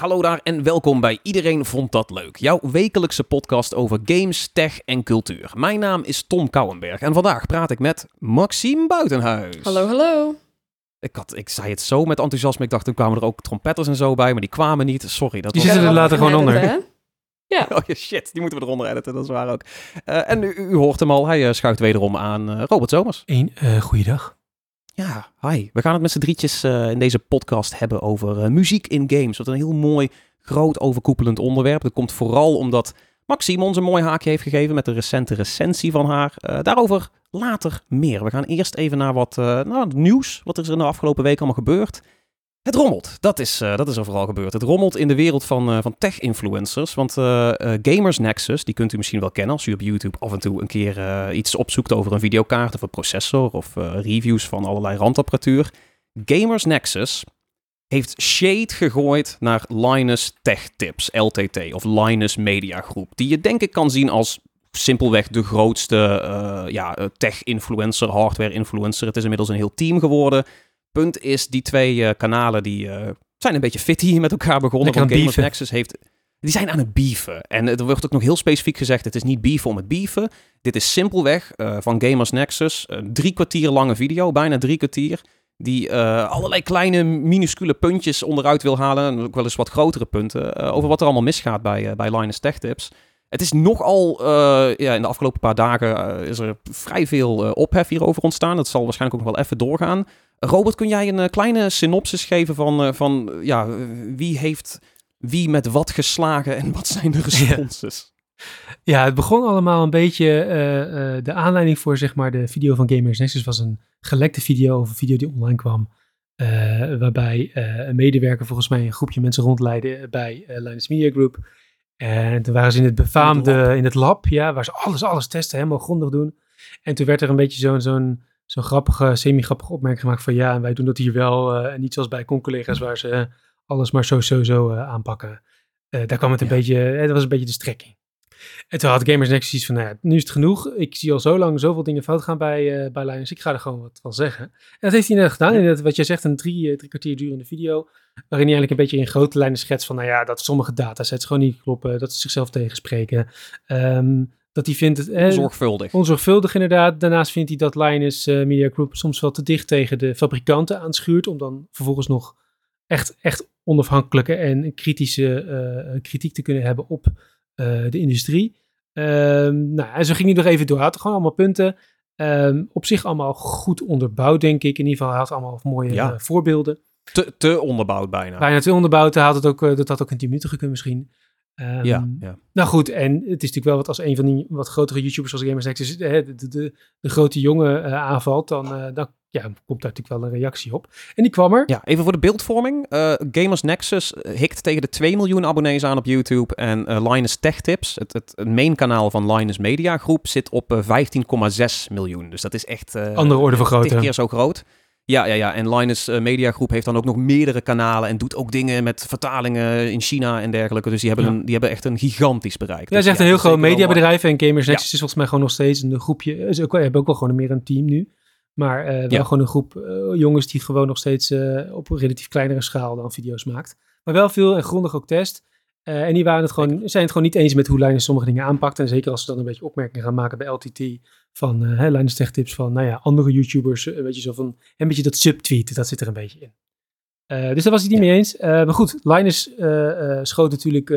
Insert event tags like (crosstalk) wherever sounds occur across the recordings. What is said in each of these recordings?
hallo daar en welkom bij Iedereen Vond Dat Leuk. Jouw wekelijkse podcast over games, tech en cultuur. Mijn naam is Tom Kouwenberg en vandaag praat ik met Maxime Buitenhuis. Hallo, hallo. Ik, had, ik zei het zo met enthousiasme. Ik dacht, toen kwamen er ook trompetters en zo bij, maar die kwamen niet. Sorry. Dat Die was... zitten er later gewoon onder. Hè? Ja. Oh shit, die moeten we eronder editen, dat is waar ook. Eh, en u, u hoort hem al, hij uh, schuift wederom aan uh, Robert Zomers. Een uh, goeiedag. Ja, hi. We gaan het met z'n drietjes uh, in deze podcast hebben over uh, muziek in games. Wat een heel mooi, groot, overkoepelend onderwerp. Dat komt vooral omdat Maxime ons een mooi haakje heeft gegeven met de recente recensie van haar. Uh, daarover later meer. We gaan eerst even naar wat nou, het nieuws, wat er is in de afgelopen week allemaal gebeurd. Het rommelt, dat is, uh, dat is er vooral gebeurd. Het rommelt in de wereld van, uh, van tech-influencers. Want uh, Gamers Nexus, die kunt u misschien wel kennen als u op YouTube af en toe een keer iets opzoekt over een videokaart of een processor of reviews van allerlei randapparatuur. Gamers Nexus heeft shade gegooid naar Linus Tech Tips, LTT, of Linus Media Groep. Die je denk ik kan zien als simpelweg de grootste ja, tech-influencer, hardware-influencer. Het is inmiddels een heel team geworden. Punt is, die twee uh, kanalen die uh, zijn een beetje fit hier met elkaar begonnen. Want Gamers Nexus heeft, die zijn aan het beefen. En er wordt ook nog heel specifiek gezegd, het is niet beefen om het beefen. Dit is simpelweg uh, van Gamers Nexus, een drie kwartier lange video, bijna drie kwartier. Die allerlei kleine minuscule puntjes onderuit wil halen. En ook wel eens wat grotere punten. over wat er allemaal misgaat bij, bij Linus Tech Tips. Het is nogal, ja, in de afgelopen paar dagen is er vrij veel ophef hierover ontstaan. Dat zal waarschijnlijk ook nog wel even doorgaan. Robert, kun jij een uh, kleine synopsis geven van, uh, van ja, wie heeft wie met wat geslagen en wat zijn de (laughs) responses? Ja, het begon allemaal een beetje, uh, de aanleiding voor zeg maar de video van Gamers Nexus was een gelekte video of een video die online kwam. waarbij een medewerker volgens mij een groepje mensen rondleidde bij Linus Media Group. En toen waren ze in het befaamde, in het lab, in het lab ja, waar ze alles, alles testen, helemaal grondig doen. En toen werd er een beetje zo'n zo'n zo'n grappige, semi-grappige opmerking gemaakt van ja, en wij doen dat hier wel, uh, niet zoals bij con-collega's waar ze alles maar zo, zo, zo uh, aanpakken. Uh, daar kwam het een ja. beetje, dat was een beetje de strekking. En toen had Gamers Nexus iets van, nou ja, nu is het genoeg. Ik zie al zo lang zoveel dingen fout gaan bij, bij Linus. Ik ga er gewoon wat van zeggen. En dat heeft hij net gedaan. En dat, wat jij zegt, een drie, drie kwartier durende video. Waarin hij eigenlijk een beetje in grote lijnen schetst van, nou ja, dat sommige datasets gewoon niet kloppen. Dat ze zichzelf tegenspreken. Um, dat hij vindt het... Eh, onzorgvuldig. Onzorgvuldig inderdaad. Daarnaast vindt hij dat Linus uh, Media Group soms wel te dicht tegen de fabrikanten aanschuurt. Om dan vervolgens nog echt, echt onafhankelijke en kritische uh, kritiek te kunnen hebben op uh, de industrie. Um, nou, en zo ging hij nog even door. Hij had gewoon allemaal punten. Um, op zich allemaal goed onderbouwd, denk ik. In ieder geval, hij had allemaal mooie ja. voorbeelden. Te, te onderbouwd bijna. Bijna te onderbouwd. Hij had het ook, dat had ook in 10 minuten gekund misschien. Um, ja, ja. Nou goed, en het is natuurlijk wel wat als een van die wat grotere YouTubers zoals Gamers Nexus de, de, de, de grote jongen uh, aanvalt, dan, uh, dan ja, komt daar natuurlijk wel een reactie op. En die kwam er. Ja, even voor de beeldvorming. Uh, Gamers Nexus hikt tegen de 2 miljoen abonnees aan op YouTube. En Linus Tech Tips, het, het main kanaal van Linus Media Groep, zit op 15,6 miljoen. Dus dat is echt... Andere orde van grootte. keer zo groot. Ja, ja, ja. En Linus uh, Media Groep heeft dan ook nog meerdere kanalen en doet ook dingen met vertalingen in China en dergelijke. Dus die hebben, ja. een, die hebben echt een gigantisch bereik. Ja, dus, het is echt een heel groot mediabedrijf en Gamers Nexus is volgens mij gewoon nog steeds een groepje. Ze hebben ook wel gewoon meer een team nu. Maar uh, wel gewoon een groep uh, jongens die gewoon nog steeds uh, op een relatief kleinere schaal dan video's maakt. Maar wel veel en grondig ook test. Uh, en die waren het gewoon, zijn het gewoon niet eens met hoe Linus sommige dingen aanpakt. En zeker als ze dan een beetje opmerkingen gaan maken bij LTT. Van uh, Linus Tech Tips van, nou ja, andere YouTubers. Een beetje zo van, een beetje dat subtweeten, dat zit er een beetje in. Uh, dus daar was hij niet ja. mee eens. maar goed, Linus schoot natuurlijk,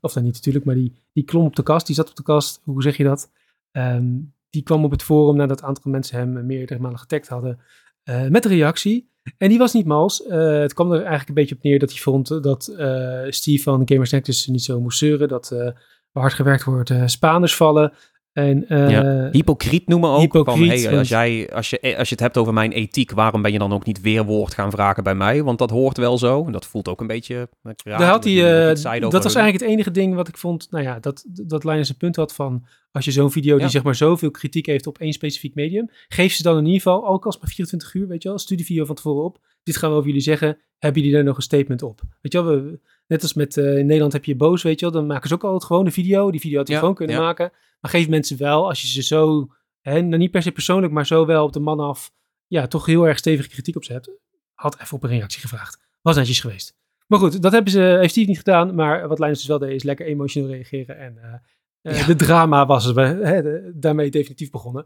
of dan niet natuurlijk, maar die, die klom op de kast. Die zat op de kast, hoe zeg je dat? Um, die kwam op het forum nadat een aantal mensen hem meerdere malen getagd hadden. met een reactie. En die was niet mals. Uh, het kwam er eigenlijk een beetje op neer dat hij vond dat uh, Steve van Gamers Nexus niet zo moest zeuren. Dat uh, hard gewerkt wordt, Spaanders vallen. En, ja. Hypocriet noemen ook. Hypocriet, van, hey, als, jij, als, je, als je het hebt over mijn ethiek, waarom ben je dan ook niet weerwoord gaan vragen bij mij? Want dat hoort wel zo. En dat voelt ook een beetje raar. Daar had hij, dat was eigenlijk het enige ding wat ik vond, nou ja, dat, dat Linus een punt had van, als je zo'n video ja. die zeg maar zoveel kritiek heeft op één specifiek medium, geef ze dan in ieder geval, ook als maar 24 uur, weet je wel, stuur die video van tevoren op. Dit gaan we over jullie zeggen. Hebben jullie daar nog een statement op? Weet je wel, we, net als met uh, in Nederland heb je boos, weet je wel, dan maken ze ook altijd gewoon een video. Die video had je ja, gewoon kunnen ja. maken. Maar geef mensen wel, als je ze zo, hè, nou niet per se persoonlijk, maar zo wel op de man af, ja, toch heel erg stevige kritiek op ze hebt. Had even op een reactie gevraagd. Was netjes geweest. Maar goed, dat hebben ze, heeft Steve niet gedaan. Maar wat Linus dus wel deed, is lekker emotioneel reageren. En uh, de drama was hè, daarmee definitief begonnen.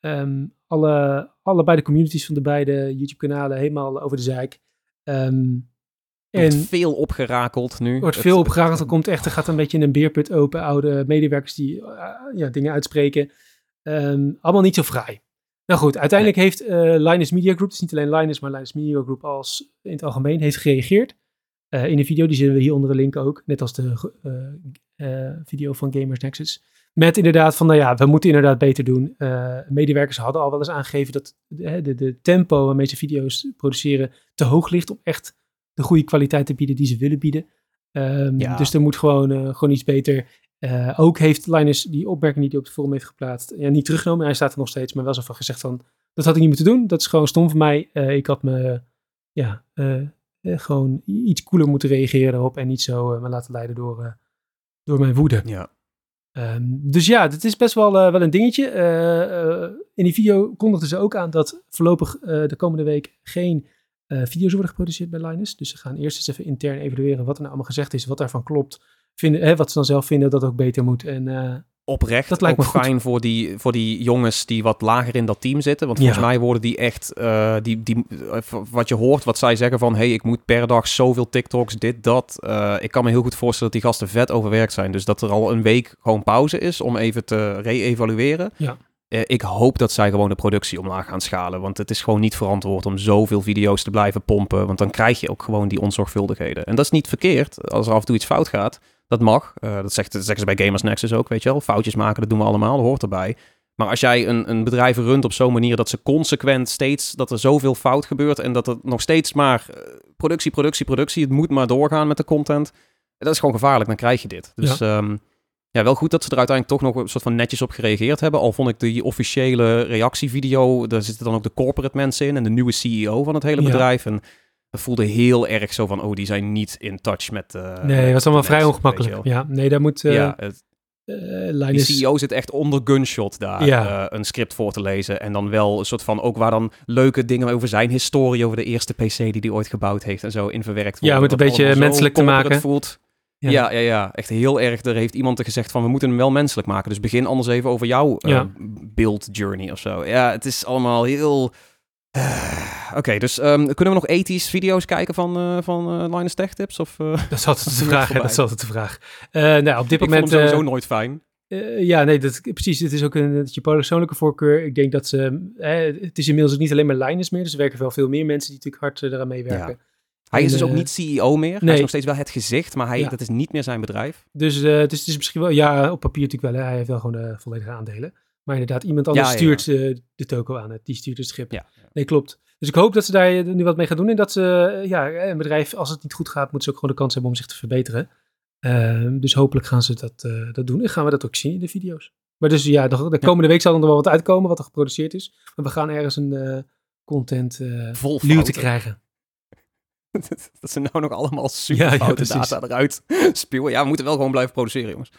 Um, alle, allebei de communities van de beide YouTube-kanalen helemaal over de zeik. Um, er wordt veel opgerakeld nu. Wordt veel opgerakeld. Er komt echt, er gaat een beetje in een beerput open. Oude medewerkers die uh, ja, dingen uitspreken. Um, allemaal niet zo fraai. Nou goed, uiteindelijk heeft uh, Linus Media Group, dus niet alleen Linus, maar Linus Media Group als in het algemeen, heeft gereageerd. Uh, in de video, die zullen we hier onder de link ook, net als de video van Gamers Nexus. Met inderdaad van, nou ja, we moeten inderdaad beter doen. medewerkers hadden al wel eens aangegeven dat de, de, de tempo waarmee ze video's produceren te hoog ligt om echt de goede kwaliteit te bieden die ze willen bieden. Um, ja. Dus er moet gewoon, gewoon iets beter uh, ook heeft Linus die opmerking die hij op het forum heeft geplaatst, ja, niet teruggenomen. Hij staat er nog steeds, maar wel zo van gezegd van, dat had ik niet moeten doen. Dat is gewoon stom van mij. Uh, ik had me, ja, gewoon iets cooler moeten reageren op en niet zo me laten leiden door, door mijn woede. Ja. Um, dus ja, dat is best wel, wel een dingetje. in die video kondigden ze ook aan dat voorlopig de komende week geen video's worden geproduceerd bij Linus. Dus ze gaan eerst eens even intern evalueren wat er nou allemaal gezegd is, wat daarvan klopt vinden, hè, wat ze dan zelf vinden dat ook beter moet. En, uh, Oprecht, dat lijkt me fijn voor die, voor die jongens die wat lager in dat team zitten. Want volgens mij worden die echt, uh, die, die, uh, wat je hoort, wat zij zeggen van... hey, ik moet per dag zoveel TikToks, dit, dat. ik kan me heel goed voorstellen dat die gasten vet overwerkt zijn. Dus dat er al een week gewoon pauze is om even te re-evalueren. Ja. Ik hoop dat zij gewoon de productie omlaag gaan schalen. Want het is gewoon niet verantwoord om zoveel video's te blijven pompen. Want dan krijg je ook gewoon die onzorgvuldigheden. En dat is niet verkeerd als er af en toe iets fout gaat. Dat mag. Uh, dat, zegt, dat zeggen ze bij Gamers Nexus ook, weet je wel. Foutjes maken, dat doen we allemaal, dat hoort erbij. Maar als jij een, een bedrijf runt op zo'n manier dat ze consequent steeds, dat er zoveel fout gebeurt en dat er nog steeds maar uh, productie, productie, productie, het moet maar doorgaan met de content. Dat is gewoon gevaarlijk, dan krijg je dit. Dus ja. Um, ja, wel goed dat ze er uiteindelijk toch nog een soort van netjes op gereageerd hebben. Al vond ik die officiële reactievideo, daar zitten dan ook de corporate mensen in en de nieuwe CEO van het hele bedrijf. Ja. En het voelde heel erg zo van, oh, die zijn niet in touch met... Uh, nee, het was allemaal vrij ongemakkelijk. Ja, nee, daar moet... Uh, ja, het, uh, Die CEO zit echt onder gunshot daar ja. een script voor te lezen. En dan wel een soort van, ook waar dan leuke dingen over zijn historie, over de eerste PC die hij ooit gebouwd heeft en zo in verwerkt worden. Ja, met een beetje menselijk te maken. Voelt. Ja. ja. Ja, ja, echt heel erg. Er heeft iemand er gezegd van, we moeten hem wel menselijk maken. Dus begin anders even over jouw ja. build journey of zo. Ja, het is allemaal heel uh, Oké, okay, dus um, kunnen we nog ethisch video's kijken van, uh, van uh, Linus Tech Tips? Of, (laughs) dat is altijd de (laughs) vraag. dat is altijd de vraag. nou, op dit ik moment. Ik vond sowieso nooit fijn. ja, nee, dat, precies. Het is ook een dat je persoonlijke voorkeur. Ik denk dat ze. het is inmiddels ook niet alleen maar Linus meer. Dus er werken wel veel meer mensen die natuurlijk hard eraan meewerken. Ja. Hij is dus ook niet CEO meer. Nee. Hij is nog steeds wel het gezicht, maar hij, ja. dat is niet meer zijn bedrijf. Dus, dus het is misschien wel, ja, op papier natuurlijk wel. Hè. Hij heeft wel gewoon de volledige aandelen. Maar inderdaad, iemand anders ja, stuurt uh, de toko aan. Die stuurt het schip. Nee, klopt. Dus ik hoop dat ze daar nu wat mee gaan doen. En dat ze, ja, een bedrijf, als het niet goed gaat, moeten ze ook gewoon de kans hebben om zich te verbeteren. Uh, dus hopelijk gaan ze dat, uh, dat doen. En gaan we dat ook zien in de video's. Maar dus ja, de, de komende week zal er wel wat uitkomen wat er geproduceerd is. Maar we gaan ergens een uh, content Vol te krijgen. (laughs) dat ze nou nog allemaal super foute ja, data eruit (laughs) spuwen. Ja, we moeten wel gewoon blijven produceren, jongens.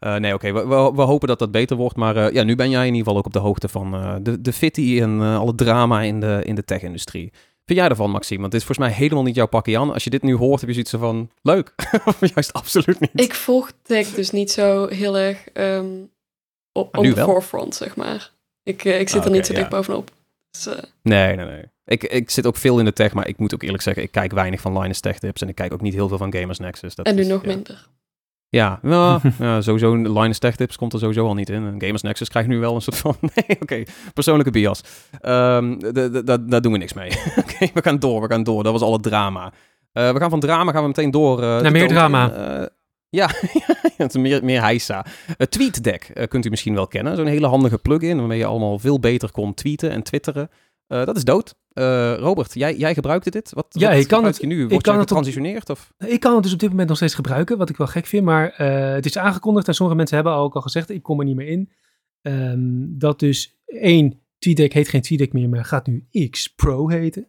Uh, nee, oké. Okay. We, we, we, hopen dat dat beter wordt. Maar uh, ja, nu ben jij in ieder geval ook op de hoogte van uh, de, de fitty en alle drama in de, in de tech-industrie. Vind jij ervan, Maxime? Want dit is volgens mij helemaal niet jouw pakje aan. Als je dit nu hoort, heb je zoiets van leuk. (laughs) of juist absoluut niet. Ik volg tech dus niet zo heel erg um, op de forefront, zeg maar. Ik, ik zit ah, er niet zo ja. bovenop. Dus, nee, nee, nee. Ik, ik zit ook veel in de tech, maar ik moet ook eerlijk zeggen, ik kijk weinig van Linus Tech Tips en ik kijk ook niet heel veel van Gamers Nexus. Dat en nu is, nog minder. Ja, nou, (laughs) ja, sowieso Linus Tech Tips komt er sowieso al niet in. Gamers Nexus krijgt nu wel een soort van, (laughs) nee, oké, persoonlijke bias. Um, daar doen we niks mee. (laughs) oké, okay, we gaan door, we gaan door. Dat was al het drama. Uh, we gaan van drama gaan we meteen door. Uh, Naar meer drama. Uh, ja, het is meer, meer heisa. Uh, TweetDeck kunt u misschien wel kennen. Zo'n hele handige plugin waarmee je allemaal veel beter kon tweeten en twitteren. Uh, dat is dood. Uh, Robert, jij, jij gebruikte dit? Wat, ja, wat ik kan het je nu. Word ik kan getransitioneerd? Of? Ik kan het dus op dit moment nog steeds gebruiken, wat ik wel gek vind. Maar uh, het is aangekondigd en sommige mensen hebben ook al gezegd, ik kom er niet meer in. Um, dat dus één, TweetDeck heet geen TweetDeck meer, maar gaat nu X Pro heten.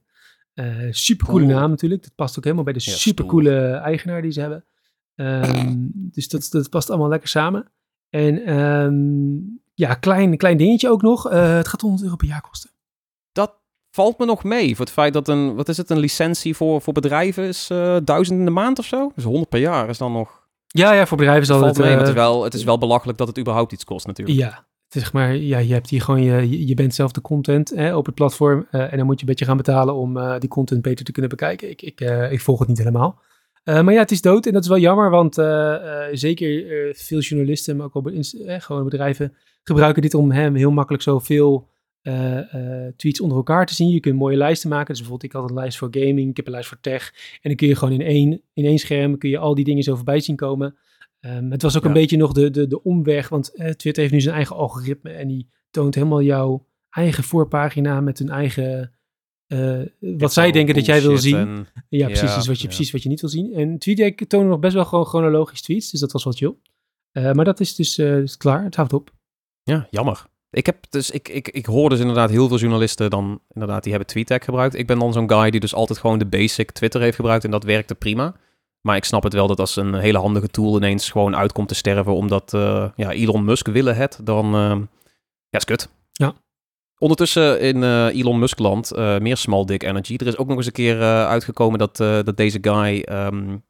Supercoole oh. naam natuurlijk. Dat past ook helemaal bij de ja, supercoole eigenaar die ze hebben. Um, dus dat, dat past allemaal lekker samen. En um, ja, klein, klein dingetje ook nog. het gaat 100 euro per jaar kosten valt me nog mee. Voor het feit dat een, wat is het, een licentie voor, voor bedrijven is uh, duizend in de maand of zo? Dus 100 per jaar is dan nog... Ja, ja, voor bedrijven zal het... Mee, het, is wel, het is wel belachelijk dat het überhaupt iets kost natuurlijk. Ja, het is maar, ja, je hebt hier gewoon, je, je bent zelf de content hè, op het platform. en dan moet je een beetje gaan betalen om die content beter te kunnen bekijken. Ik, ik, ik volg het niet helemaal. Maar ja, het is dood en dat is wel jammer, want zeker veel journalisten, maar ook gewoon bedrijven, gebruiken dit om hem heel makkelijk zoveel tweets onder elkaar te zien. Je kunt mooie lijsten maken. Dus bijvoorbeeld, ik had een lijst voor gaming, ik heb een lijst voor tech. En dan kun je gewoon in één, in één scherm kun je al die dingen zo voorbij zien komen. Um, het was ook een beetje nog de, de, de omweg, want Twitter heeft nu zijn eigen algoritme en die toont helemaal jouw eigen voorpagina met hun eigen uh, wat zij denken dat jij wil zien. ja, precies. Ja, wat je, precies wat je niet wil zien. En TweetDeck tonen nog best wel gewoon chronologisch tweets. Dus dat was wel chill. Uh, maar dat is dus uh, is klaar. Het houdt op. Ja, jammer. Ik heb dus, ik, ik, ik hoor dus inderdaad heel veel journalisten dan, inderdaad, die hebben TweetDeck gebruikt. Ik ben dan zo'n guy die dus altijd gewoon de basic Twitter heeft gebruikt en dat werkte prima. Maar ik snap het wel dat als een hele handige tool ineens gewoon uitkomt te sterven omdat ja, Elon Musk willen het, dan ja, is kut. Ja. Ondertussen in uh, Elon Musk land, uh, meer small dick energy. Er is ook nog eens een keer uh, uitgekomen dat, dat deze guy um,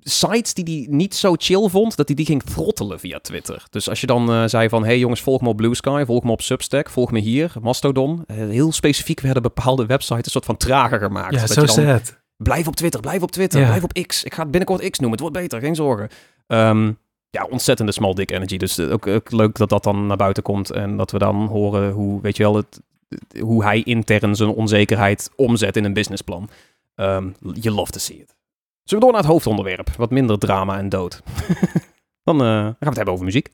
sites die hij niet zo chill vond, dat hij die ging throttelen via Twitter. Dus als je dan zei van, hey jongens, volg me op Blue Sky, volg me op Substack, volg me hier, Mastodon. heel specifiek werden bepaalde websites een soort van trager gemaakt. Ja, zo sad. Blijf op Twitter, blijf op Twitter, blijf op X. Ik ga het binnenkort X noemen, het wordt beter, geen zorgen. Um, ja, ontzettende small dick energy. Dus eh, ook, ook, leuk dat dat dan naar buiten komt. En dat we dan horen hoe, weet je wel, het, hoe hij intern zijn onzekerheid omzet in een businessplan. Um, you love to see it. Zullen we door naar het hoofdonderwerp? Wat minder drama en dood. (laughs) dan, uh, dan gaan we het hebben over muziek.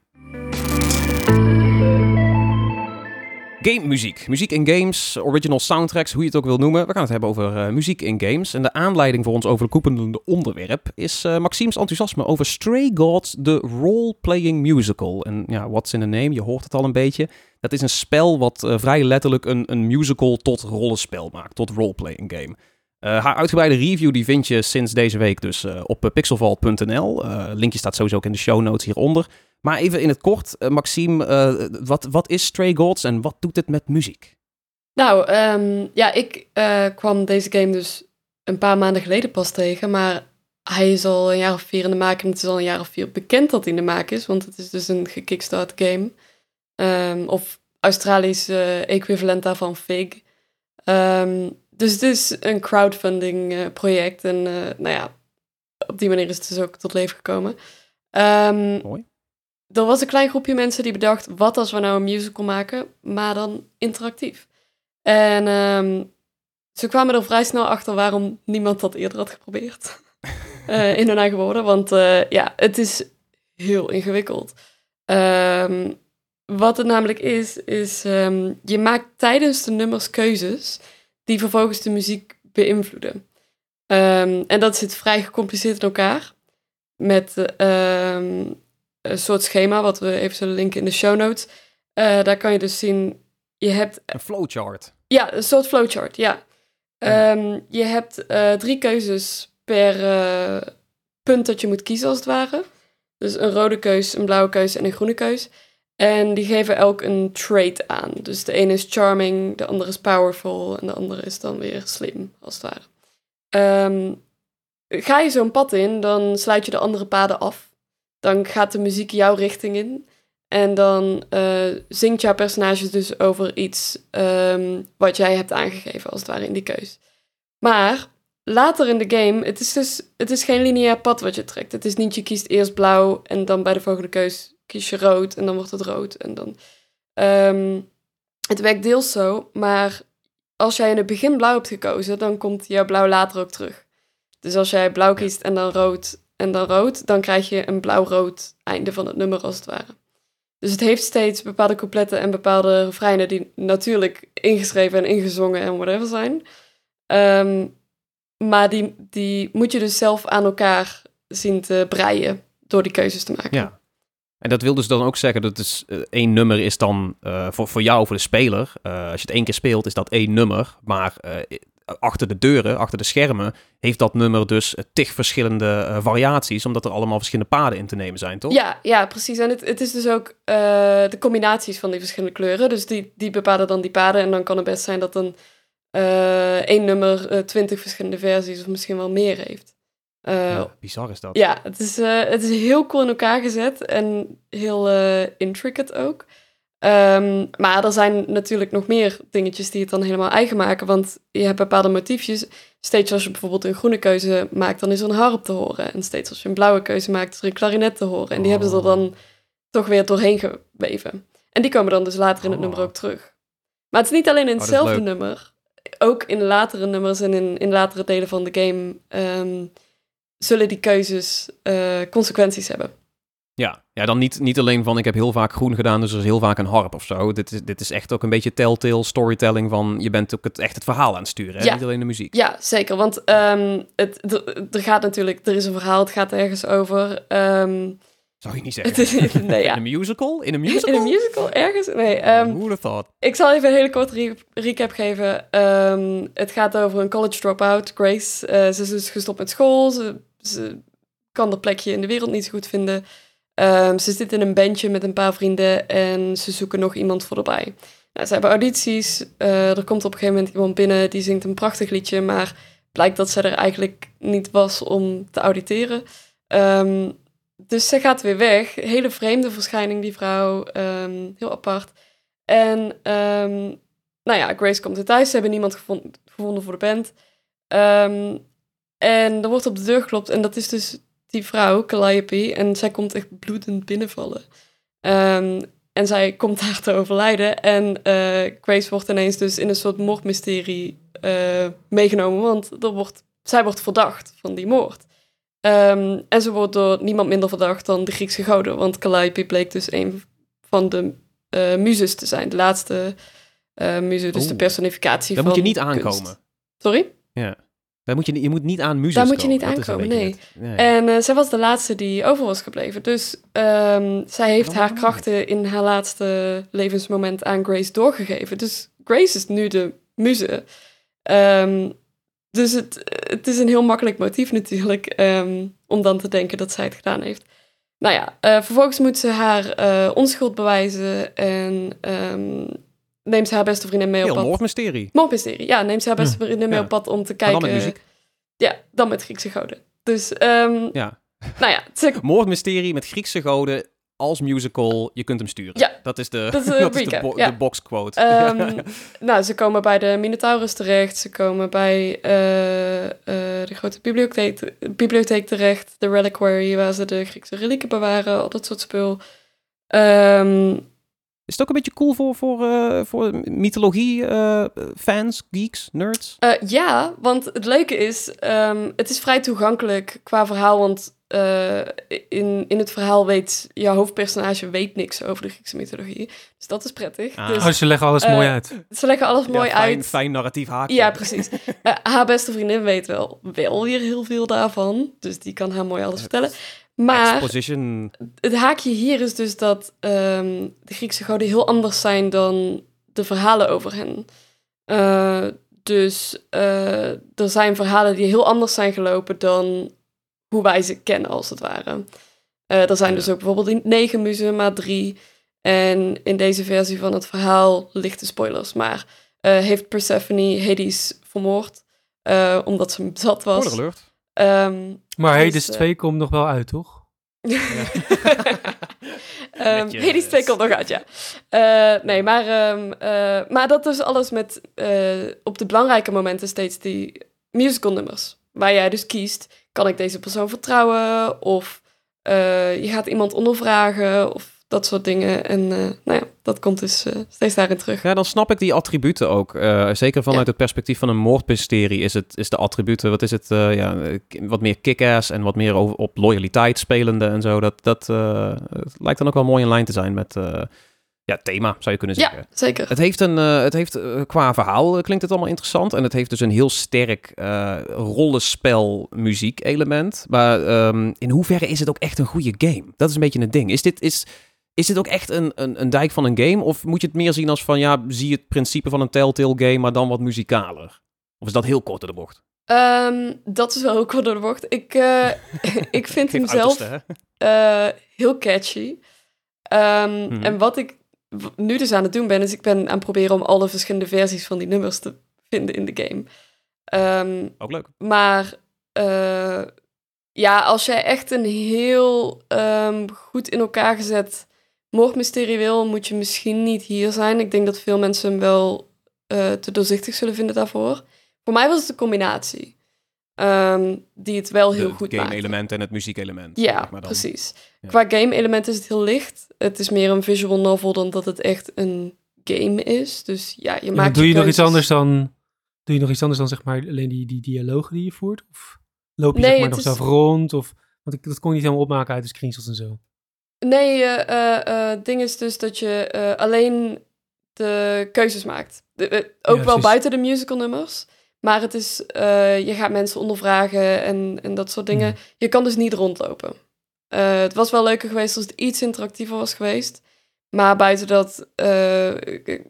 Game muziek. Muziek in games, original soundtracks, hoe je het ook wil noemen. We gaan het hebben over uh, muziek in games. En de aanleiding voor ons overkoepelende onderwerp is uh, Maxime's enthousiasme over Stray Gods, de role-playing musical. En ja, what's in the name? Je hoort het al een beetje. Dat is een spel wat uh, vrij letterlijk een, een musical tot rollenspel maakt, tot role-playing game. Uh, haar uitgebreide review die vind je sinds deze week dus uh, op pixelvault.nl. Uh, linkje staat sowieso ook in de show notes hieronder. Maar even in het kort, Maxime, wat, wat is Stray Gods en wat doet het met muziek? Nou, um, ja, ik kwam deze game dus een paar maanden geleden pas tegen, maar hij is al een jaar of vier in de maak en het is al een jaar of vier bekend dat hij in de maak is, want het is dus een gekickstart game. Um, of Australisch equivalent daarvan Fig. Um, dus het is een crowdfunding project en nou ja, op die manier is het dus ook tot leven gekomen. Mooi er was een klein groepje mensen die bedacht, wat als we nou een musical maken, maar dan interactief. En um, ze kwamen er vrij snel achter waarom niemand dat eerder had geprobeerd. uh, (laughs) in hun eigen woorden, want uh, ja, het is heel ingewikkeld. Um, wat het namelijk is, is um, je maakt tijdens de nummers keuzes die vervolgens de muziek beïnvloeden. en dat zit vrij gecompliceerd in elkaar. Met een soort schema, wat we even zullen linken in de show notes. Uh, daar kan je dus zien, je hebt... Een flowchart. Ja, een soort flowchart, ja. Um, je hebt uh, drie keuzes per uh, punt dat je moet kiezen, als het ware. Dus een rode keus, een blauwe keus en een groene keus. En die geven elk een trait aan. Dus de ene is charming, de andere is powerful en de andere is dan weer slim, als het ware. Um, ga je zo'n pad in, dan sluit je de andere paden af dan gaat de muziek jouw richting in. En dan uh, zingt jouw personage dus over iets um, wat jij hebt aangegeven, als het ware, in die keus. Maar later in de game, het is dus het is geen lineair pad wat je trekt. Het is niet, je kiest eerst blauw en dan bij de volgende keus kies je rood en dan wordt het rood. En dan, um, het werkt deels zo, maar als jij in het begin blauw hebt gekozen, dan komt jouw blauw later ook terug. Dus als jij blauw kiest en dan rood, en dan rood, dan krijg je een blauw-rood einde van het nummer als het ware. Dus het heeft steeds bepaalde coupletten en bepaalde refreinen die natuurlijk ingeschreven en ingezongen en whatever zijn. Um, maar die, die moet je dus zelf aan elkaar zien te breien door die keuzes te maken. Ja. En dat wil dus dan ook zeggen dat dus, uh, één nummer is dan uh, voor, voor jou, voor de speler. Uh, als je het één keer speelt, is dat één nummer. Maar achter de deuren, achter de schermen, heeft dat nummer dus tig verschillende variaties, omdat er allemaal verschillende paden in te nemen zijn, toch? Ja, ja precies. En het, het is dus ook de combinaties van die verschillende kleuren. Dus die, die bepalen dan die paden. En dan kan het best zijn dat een uh, één nummer twintig verschillende versies of misschien wel meer heeft. Ja, bizar is dat. Ja, het is, het is heel cool in elkaar gezet en heel intricate ook. Um, maar er zijn natuurlijk nog meer dingetjes die het dan helemaal eigen maken. Want je hebt bepaalde motiefjes. Steeds als je bijvoorbeeld een groene keuze maakt, dan is er een harp te horen. En steeds als je een blauwe keuze maakt, is er een klarinet te horen. En die hebben ze er dan oh. toch weer doorheen geweven. En die komen dan dus later in het nummer oh. ook terug. Maar het is niet alleen in oh, hetzelfde nummer. Ook in latere nummers en in, in latere delen van de game um, zullen die keuzes uh, consequenties hebben. Ja, ja dan niet, niet alleen van ik heb heel vaak groen gedaan, dus er is heel vaak een harp of zo. Dit is, dit is echt ook een beetje telltale storytelling van je bent ook het, echt het verhaal aan het sturen, ja. niet alleen de muziek. Ja, zeker, want um, het, er gaat natuurlijk, er is een verhaal, het gaat ergens over... Um, zou je niet zeggen? nee, ja. (laughs) In een musical? In een musical? (laughs) In een musical, ergens? Nee. Um, Who thought? Ik zal even een hele korte recap geven. Um, het gaat over een college dropout, Grace. Uh, ze is dus gestopt met school. Ze, ze kan haar plekje in de wereld niet zo goed vinden. Um, ze zit in een bandje met een paar vrienden en ze zoeken nog iemand voor erbij. Nou, ze hebben audities. Uh, er komt op een gegeven moment iemand binnen die zingt een prachtig liedje, maar blijkt dat ze er eigenlijk niet was om te auditeren. Um, dus ze gaat weer weg. Hele vreemde verschijning, die vrouw. Um, heel apart. En nou ja, Grace komt er thuis. Ze hebben niemand gevonden, gevonden voor de band. En er wordt op de deur geklopt. En dat is dus die vrouw, Calliope, en zij komt echt bloedend binnenvallen. Um, en zij komt daar te overlijden. En uh, Grace wordt ineens dus in een soort moordmysterie uh, meegenomen, want er wordt, zij wordt verdacht van die moord. Um, en ze wordt door niemand minder verdacht dan de Griekse goden, want Calliope bleek dus een van de uh, muzes te zijn, de laatste uh, muze, dus de personificatie van Dat moet je niet aankomen. Sorry? Ja. Daar moet je, je moet niet aan muziek Daar moet je niet aankomen, nee. En uh, zij was de laatste die over was gebleven. Dus um, zij heeft haar krachten in haar laatste levensmoment aan Grace doorgegeven. Dus Grace is nu de muze. Um, dus het, het is een heel makkelijk motief natuurlijk, um, om dan te denken dat zij het gedaan heeft. Nou ja, uh, vervolgens moet ze haar uh, onschuld bewijzen en neemt ze haar beste vriendin mee op pad. moordmysterie. Moordmysterie, ja. Neemt ze haar beste vriendin mee op pad om te kijken... Maar dan met muziek. Ja, dan met Griekse goden. Dus, um, ja. Nou ja. Ze... (laughs) Moordmysterie met Griekse goden als musical, je kunt hem sturen. Ja. Dat is de, dat is, (laughs) dat is de, bo ja. de boxquote. (laughs) Um, nou, ze komen bij de Minotaurus terecht. Ze komen bij uh, uh, de grote bibliotheek, bibliotheek terecht. De reliquary, waar ze de Griekse relieken bewaren. Al dat soort spul. Um, is het ook een beetje cool voor, voor, uh, voor mythologie-fans, uh, geeks, nerds? Uh, ja, want het leuke is, um, het is vrij toegankelijk qua verhaal. Want in, in het verhaal weet jouw hoofdpersonage weet niks over de Griekse mythologie. Dus dat is prettig. Ah. Dus, oh, ze leggen alles mooi uit. Ze leggen alles mooi fijn, uit. Fijn narratief haakje. Ja, precies. haar beste vriendin weet wel, wel weer heel veel daarvan. Dus die kan haar mooi alles vertellen. Maar Exposition. het haakje hier is dus dat um, de Griekse goden heel anders zijn dan de verhalen over hen. Uh, dus uh, er zijn verhalen die heel anders zijn gelopen dan hoe wij ze kennen, als het ware. Uh, er zijn dus ook bijvoorbeeld negen muzen, maar drie. En in deze versie van het verhaal, lichte spoilers, maar heeft Persephone Hades vermoord, omdat ze zat was. Um, maar dus, Hades 2 uh, komt nog wel uit, toch? um, (laughs) Hades 2 komt nog uit, ja. Uh, nee, maar, um, uh, maar dat is alles met op de belangrijke momenten steeds die musical nummers. Waar jij dus kiest, kan ik deze persoon vertrouwen? Of je gaat iemand ondervragen? Of dat soort dingen. En uh, nou ja, dat komt dus uh, steeds daarin terug. Ja, dan snap ik die attributen ook. Uh, zeker vanuit het perspectief van een moordmysterie is, het, is de attributen, wat is het, ja, wat meer kick-ass en wat meer over, op loyaliteit spelende en zo. Dat, dat lijkt dan ook wel mooi in lijn te zijn met ja, thema, zou je kunnen zeggen. Ja, zeker. Het heeft, een, het heeft qua verhaal klinkt het allemaal interessant. En het heeft dus een heel sterk rollenspel muziek element. Maar um, in hoeverre is het ook echt een goede game? Dat is een beetje het ding. Is dit, is, is dit ook echt een, een, een dijk van een game? Of moet je het meer zien als van, ja, zie het principe van een Telltale game, maar dan wat muzikaler? Of is dat heel kort door de bocht? Um, dat is wel heel kort door de bocht. Ik, uh, (laughs) ik vind hem zelf uh, heel catchy. Um, hmm. En wat ik nu dus aan het doen ben, is ik ben aan het proberen om alle verschillende versies van die nummers te vinden in de game. Ehm, Ook leuk. maar uh, ja, als jij echt een heel um, goed in elkaar gezet moordmysterie wil, moet je misschien niet hier zijn. Ik denk dat veel mensen hem wel uh, te doorzichtig zullen vinden daarvoor. Voor mij was het een combinatie. Um, die het wel heel de goed game maakt. element en het muziekelement. Ja, zeg maar dan. precies. Ja. Qua game element is het heel licht. Het is meer een visual novel dan dat het echt een game is. Dus ja, je Ja, maakt doe je nog iets anders dan... Doe je nog iets anders dan zeg maar alleen die, die dialogen die je voert? Of loop je Nee, zeg maar het nog is- zelf rond? Of, want ik, dat kon je niet helemaal opmaken uit de screenshots en zo. Nee, eh, eh, eh, het ding is dus dat je alleen de keuzes maakt. De- ook Ja, wel buiten de musical nummers. Maar het is, je gaat mensen ondervragen en, en dat soort dingen. Mhm. Je kan dus niet rondlopen. Het was wel leuker geweest als het iets interactiever was geweest. Maar buiten dat,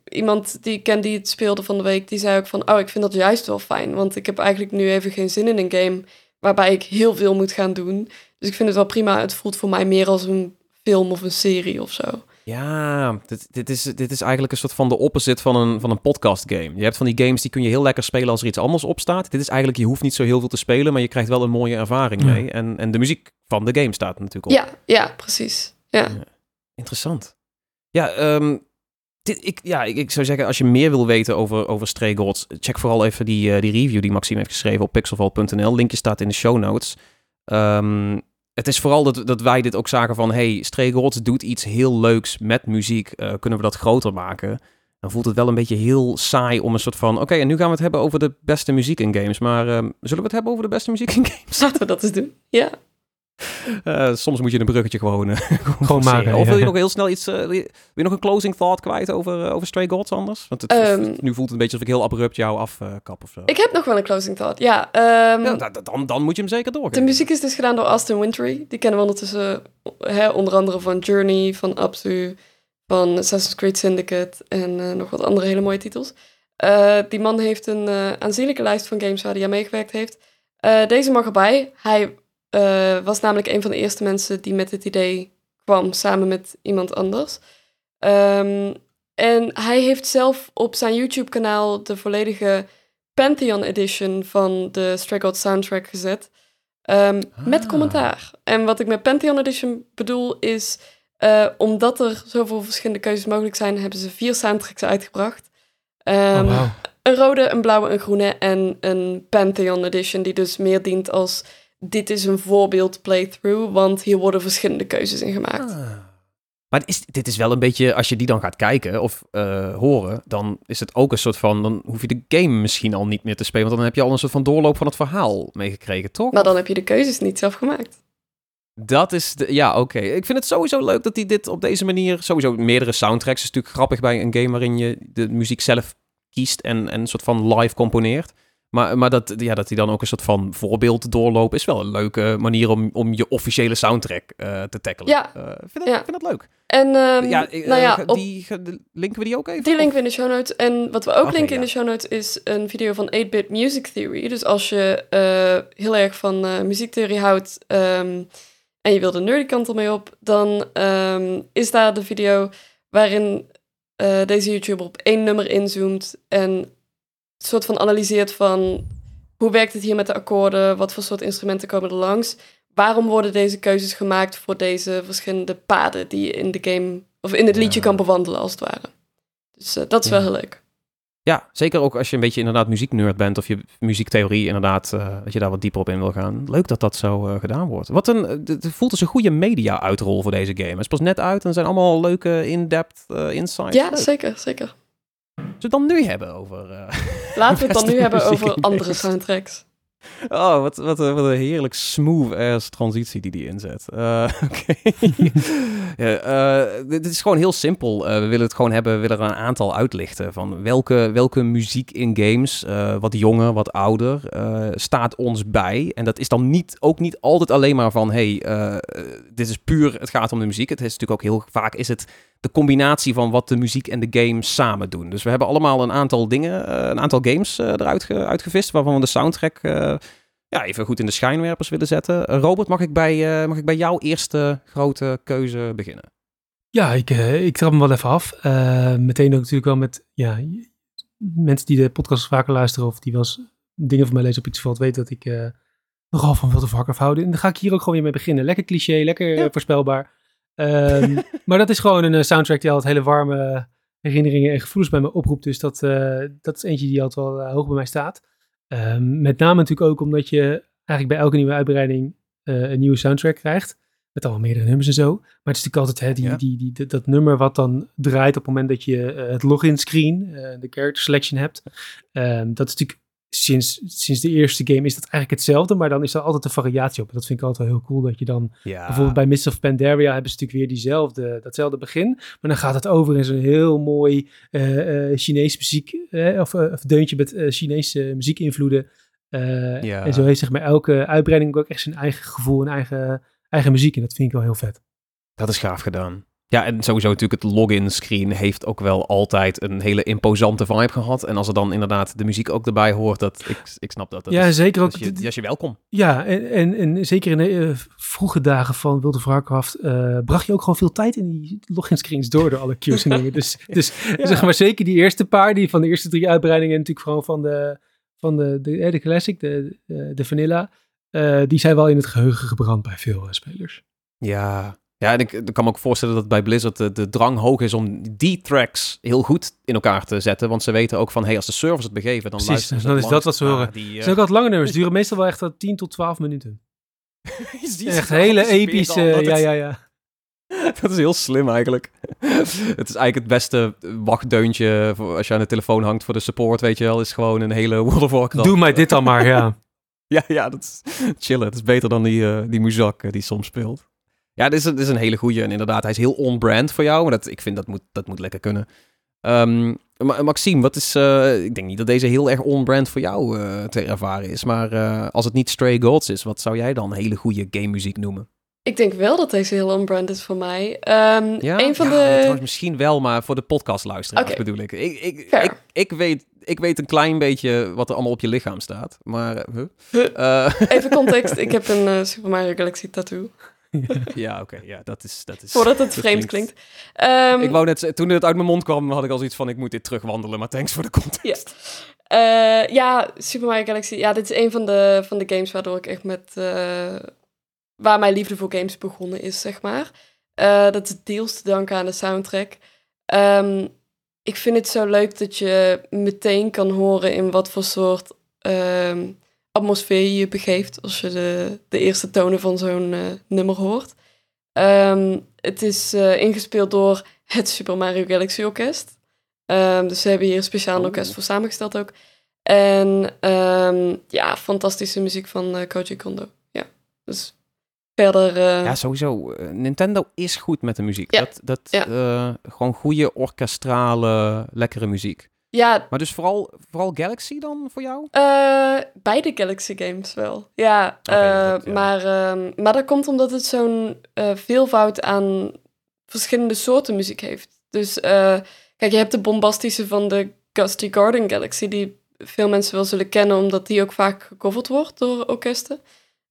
iemand die ik ken die het speelde van de week, die zei ook van, oh, ik vind dat juist wel fijn. Want ik heb eigenlijk nu even geen zin in een game waarbij ik heel veel moet gaan doen. Dus ik vind het wel prima. Het voelt voor mij meer als een film of een serie of zo. Ja, dit, dit, is, dit is eigenlijk een soort van de opposite van een, van een podcast game. Je hebt van die games die kun je heel lekker spelen als er iets anders op staat. Dit is eigenlijk, je hoeft niet zo heel veel te spelen, maar je krijgt wel een mooie ervaring Ja. mee. En, en de muziek van de game staat er natuurlijk op. Ja, ja, precies. Ja. Interessant. Ja, ehm, dit, ik, ja ik, ik zou zeggen, als je meer wil weten over, over Stray Gods, check vooral even die, eh, die review die Maxime heeft geschreven op pixelval.nl. Linkje staat in de show notes. Ehm, het is vooral dat, dat wij dit ook zagen van, hey, Stray Gods doet iets heel leuks met muziek. Eh, kunnen we dat groter maken? Dan voelt het wel een beetje heel saai om een soort van, oké, en nu gaan we het hebben over de beste muziek in games. Maar ehm, zullen we het hebben over de beste muziek in games? (laughs) Laten we dat eens doen. Ja. Eh, soms moet je een bruggetje gewoon, eh, (laughs) gewoon maken, Of wil je ja. nog heel snel iets, eh, wil, je, wil je nog een closing thought kwijt over, over Stray Gods anders? Want het, Ehm. nu voelt het een beetje alsof ik heel abrupt jou afkap of zo. Ik heb nog wel een closing thought. Ja, ehm, Ja, da- da- dan, dan moet je hem zeker doorgeven. de muziek is dus gedaan door Austin Wintory. Die kennen we ondertussen hè, onder andere van Journey, van Absu, van Assassin's Creed Syndicate en nog wat andere hele mooie titels. Eh, die man heeft een eh, aanzienlijke lijst van games waar hij aan meegewerkt heeft. Eh, deze mag erbij. Hij eh, was namelijk een van de eerste mensen die met dit idee kwam samen met iemand anders. Ehm, en hij heeft zelf op zijn YouTube-kanaal de volledige Pantheon Edition van de Stray Gods soundtrack gezet. ehm, Met Ah. commentaar. En wat ik met Pantheon Edition bedoel is... eh, omdat er zoveel verschillende keuzes mogelijk zijn... hebben ze vier soundtracks uitgebracht. Ehm, oh, een rode, een blauwe, een groene en een Pantheon Edition, die dus meer dient als dit is een voorbeeld playthrough, want hier worden verschillende keuzes in gemaakt. Ah. Maar is, dit is wel een beetje, als je die dan gaat kijken of eh, horen, dan is het ook een soort van, dan hoef je de game misschien al niet meer te spelen, want dan heb je al een soort van doorloop van het verhaal meegekregen, toch? Maar dan heb je de keuzes niet zelf gemaakt. Dat is de, ja, oké. Ik vind het sowieso leuk dat hij dit op deze manier, sowieso meerdere soundtracks, is natuurlijk grappig bij een game waarin je de muziek zelf kiest en, en een soort van live componeert. Maar, maar dat, ja, dat hij dan ook een soort van voorbeeld doorloopt, is wel een leuke manier om, om je officiële soundtrack eh, te tackelen. Ja. Eh, vind, dat, Ja. vind dat leuk. En ehm, ja, eh, nou ja, op die, linken we die ook even? die linken we in de show notes. En wat we ook linken in de show notes is een video van 8-Bit Music Theory. Dus als je heel erg van muziektheorie houdt ehm, en je wil de nerdy kant ermee op, dan ehm, is daar de video waarin deze YouTuber op één nummer inzoomt en soort van analyseert van hoe werkt het hier met de akkoorden, wat voor soort instrumenten komen er langs, waarom worden deze keuzes gemaakt voor deze verschillende paden die je in de game of in het liedje Ja. kan bewandelen als het ware. Dus eh, dat is wel heel leuk. Ja, zeker ook als je een beetje inderdaad muzieknerd bent of je muziektheorie inderdaad, eh, dat je daar wat dieper op in wil gaan. Leuk dat dat zo eh, gedaan wordt. Wat een, het voelt als een goede media-uitrol voor deze game. Het is pas net uit en er zijn allemaal leuke in-depth insights. Ja, Leuk. zeker, zeker. Zullen we het dan nu hebben over... (laughs) Laten we het dan nu hebben over andere soundtracks. Oh, wat, wat, een- wat een heerlijk smooth-ass transitie die die inzet. Eh, (laughs) Oké. ja, eh, dit is gewoon heel simpel. Eh, we willen het gewoon hebben, we willen er een aantal uitlichten. Van welke, welke muziek in games, eh, wat jonger, wat ouder, eh, staat ons bij. En dat is dan niet, ook niet altijd alleen maar van... hey, eh, dit is puur, het gaat om de muziek. Het is natuurlijk ook heel vaak is het de combinatie van wat de muziek en de game samen doen. Dus we hebben allemaal een aantal dingen, eh, een aantal games eh, eruit ge- uitgevist, waarvan we de soundtrack eh, ja, even goed in de schijnwerpers willen zetten. Robert, mag ik, bij, eh, mag ik bij jouw eerste grote keuze beginnen? Ja, ik, eh, ik trap hem wel even af. Eh, meteen ook natuurlijk wel met, ja, mensen die de podcast vaker luisteren of die wel eens dingen van mij lezen op iets valt, weten dat ik nogal van World of Warcraft hou. En dan ga ik hier ook gewoon weer mee beginnen. Lekker cliché, lekker voorspelbaar. Um, (laughs) maar dat is gewoon een soundtrack die altijd hele warme herinneringen en gevoelens bij me oproept. Dus dat, dat is eentje die altijd wel hoog bij mij staat. Um, met name natuurlijk ook omdat je eigenlijk bij elke nieuwe uitbreiding een nieuwe soundtrack krijgt. Met allemaal meerdere nummers en zo. Maar het is natuurlijk altijd hè, die, die, die, dat nummer wat dan draait op het moment dat je uh, het login screen, uh, de character selection hebt. Um, dat is natuurlijk sinds, sinds de eerste game is dat eigenlijk hetzelfde, maar dan is er altijd een variatie op. Dat vind ik altijd wel heel cool, dat je dan ja. bijvoorbeeld bij Mists of Pandaria hebben ze natuurlijk weer diezelfde, datzelfde begin, maar dan gaat het over in zo'n heel mooi uh, Chinees muziek, of, of deuntje met Chinese muziekinvloeden. ja. En zo heeft zeg maar elke uitbreiding ook echt zijn eigen gevoel en eigen eigen muziek. En dat vind ik wel heel vet. Dat is gaaf gedaan. Ja, en sowieso natuurlijk het login screen heeft ook wel altijd een hele imposante vibe gehad. En als er dan inderdaad de muziek ook erbij hoort, dat ik, ik snap dat. dat ja, zeker ook. Als je, welkom. Ja, en, en, en zeker in de uh, vroege dagen van World of Warcraft uh, bracht je ook gewoon veel tijd in die login screens door, door alle queues en dingen. Dus, (laughs) dus ja. zeg maar zeker die eerste paar, die van de eerste drie uitbreidingen, natuurlijk gewoon van de, van de, de, de classic, de, de, de vanilla. Uh, die zijn wel in het geheugen gebrand bij veel spelers. Ja, ja, en ik, ik, kan me ook voorstellen dat bij Blizzard de, de, drang hoog is om die tracks heel goed in elkaar te zetten. Want ze weten ook van, hey, als de servers het begeven, dan Precies, dus dan is dat wat ze horen. Die, uh... Het zijn ook wat lange nummers, (laughs) duren meestal wel echt 10 tot 12 minuten. (laughs) echt hele epische, ja, ja, ja. (laughs) Dat is heel slim eigenlijk. het is eigenlijk het beste wachtdeuntje voor als je aan de telefoon hangt voor de support, weet je wel, is gewoon een hele World of Warcraft. Doe mij dit dan maar, ja. Ja, ja, dat is chillen. Het is beter dan die, uh, die muzak uh, die soms speelt. Ja, dit is, dit is een hele goede. En inderdaad, hij is heel on-brand voor jou. Maar dat, ik vind dat moet, dat moet lekker kunnen. Um, Maxime, wat is... Uh, ik denk niet dat deze heel erg on-brand voor jou te ervaren is. Maar als het niet Stray Gods is, wat zou jij dan hele goede game muziek noemen? Ik denk wel dat deze heel on-brand is voor mij. Um, ja? Een van ja, de... misschien wel, maar voor de podcast luisteren okay. bedoel ik. Ik, ik, ik, ik, weet, ik weet een klein beetje wat er allemaal op je lichaam staat. Maar, huh? (laughs) Even context. Ik heb een Super Mario Galaxy tattoo. (laughs) ja, oké. Ja, dat is, dat is... Voordat het vreemd klinkt. klinkt. Um, ik wou net... Toen het uit mijn mond kwam, had ik al zoiets van... Ik moet dit terugwandelen, maar thanks voor de context. Ja, uh, ja Super Mario Galaxy. Ja, dit is een van de, van de games waardoor ik echt met waar mijn liefde voor games begonnen is, zeg maar. Uh, dat is deels te danken aan de soundtrack. Um, ik vind het zo leuk dat je meteen kan horen in wat voor soort um, atmosfeer je je begeeft als je de, de eerste tonen van zo'n uh, nummer hoort. Um, het is uh, ingespeeld door het Super Mario Galaxy Orkest. dus ze hebben hier een speciaal oh. orkest voor samengesteld ook. En ja, fantastische muziek van Koji Kondo. Ja, dus verder... Uh... Ja, sowieso. Eh, Nintendo is goed met de muziek. Ja. Dat, dat ja. uh, gewoon goede orkestrale, lekkere muziek. Ja. Maar dus vooral, vooral Galaxy dan voor jou? Uh, beide Galaxy games wel. Ja, okay, dat, ja. Maar, uh, maar dat komt omdat het zo'n veelvoud aan verschillende soorten muziek heeft. Dus kijk, je hebt de bombastische van de Gusty Garden Galaxy, die veel mensen wel zullen kennen, omdat die ook vaak gecoverd wordt door orkesten.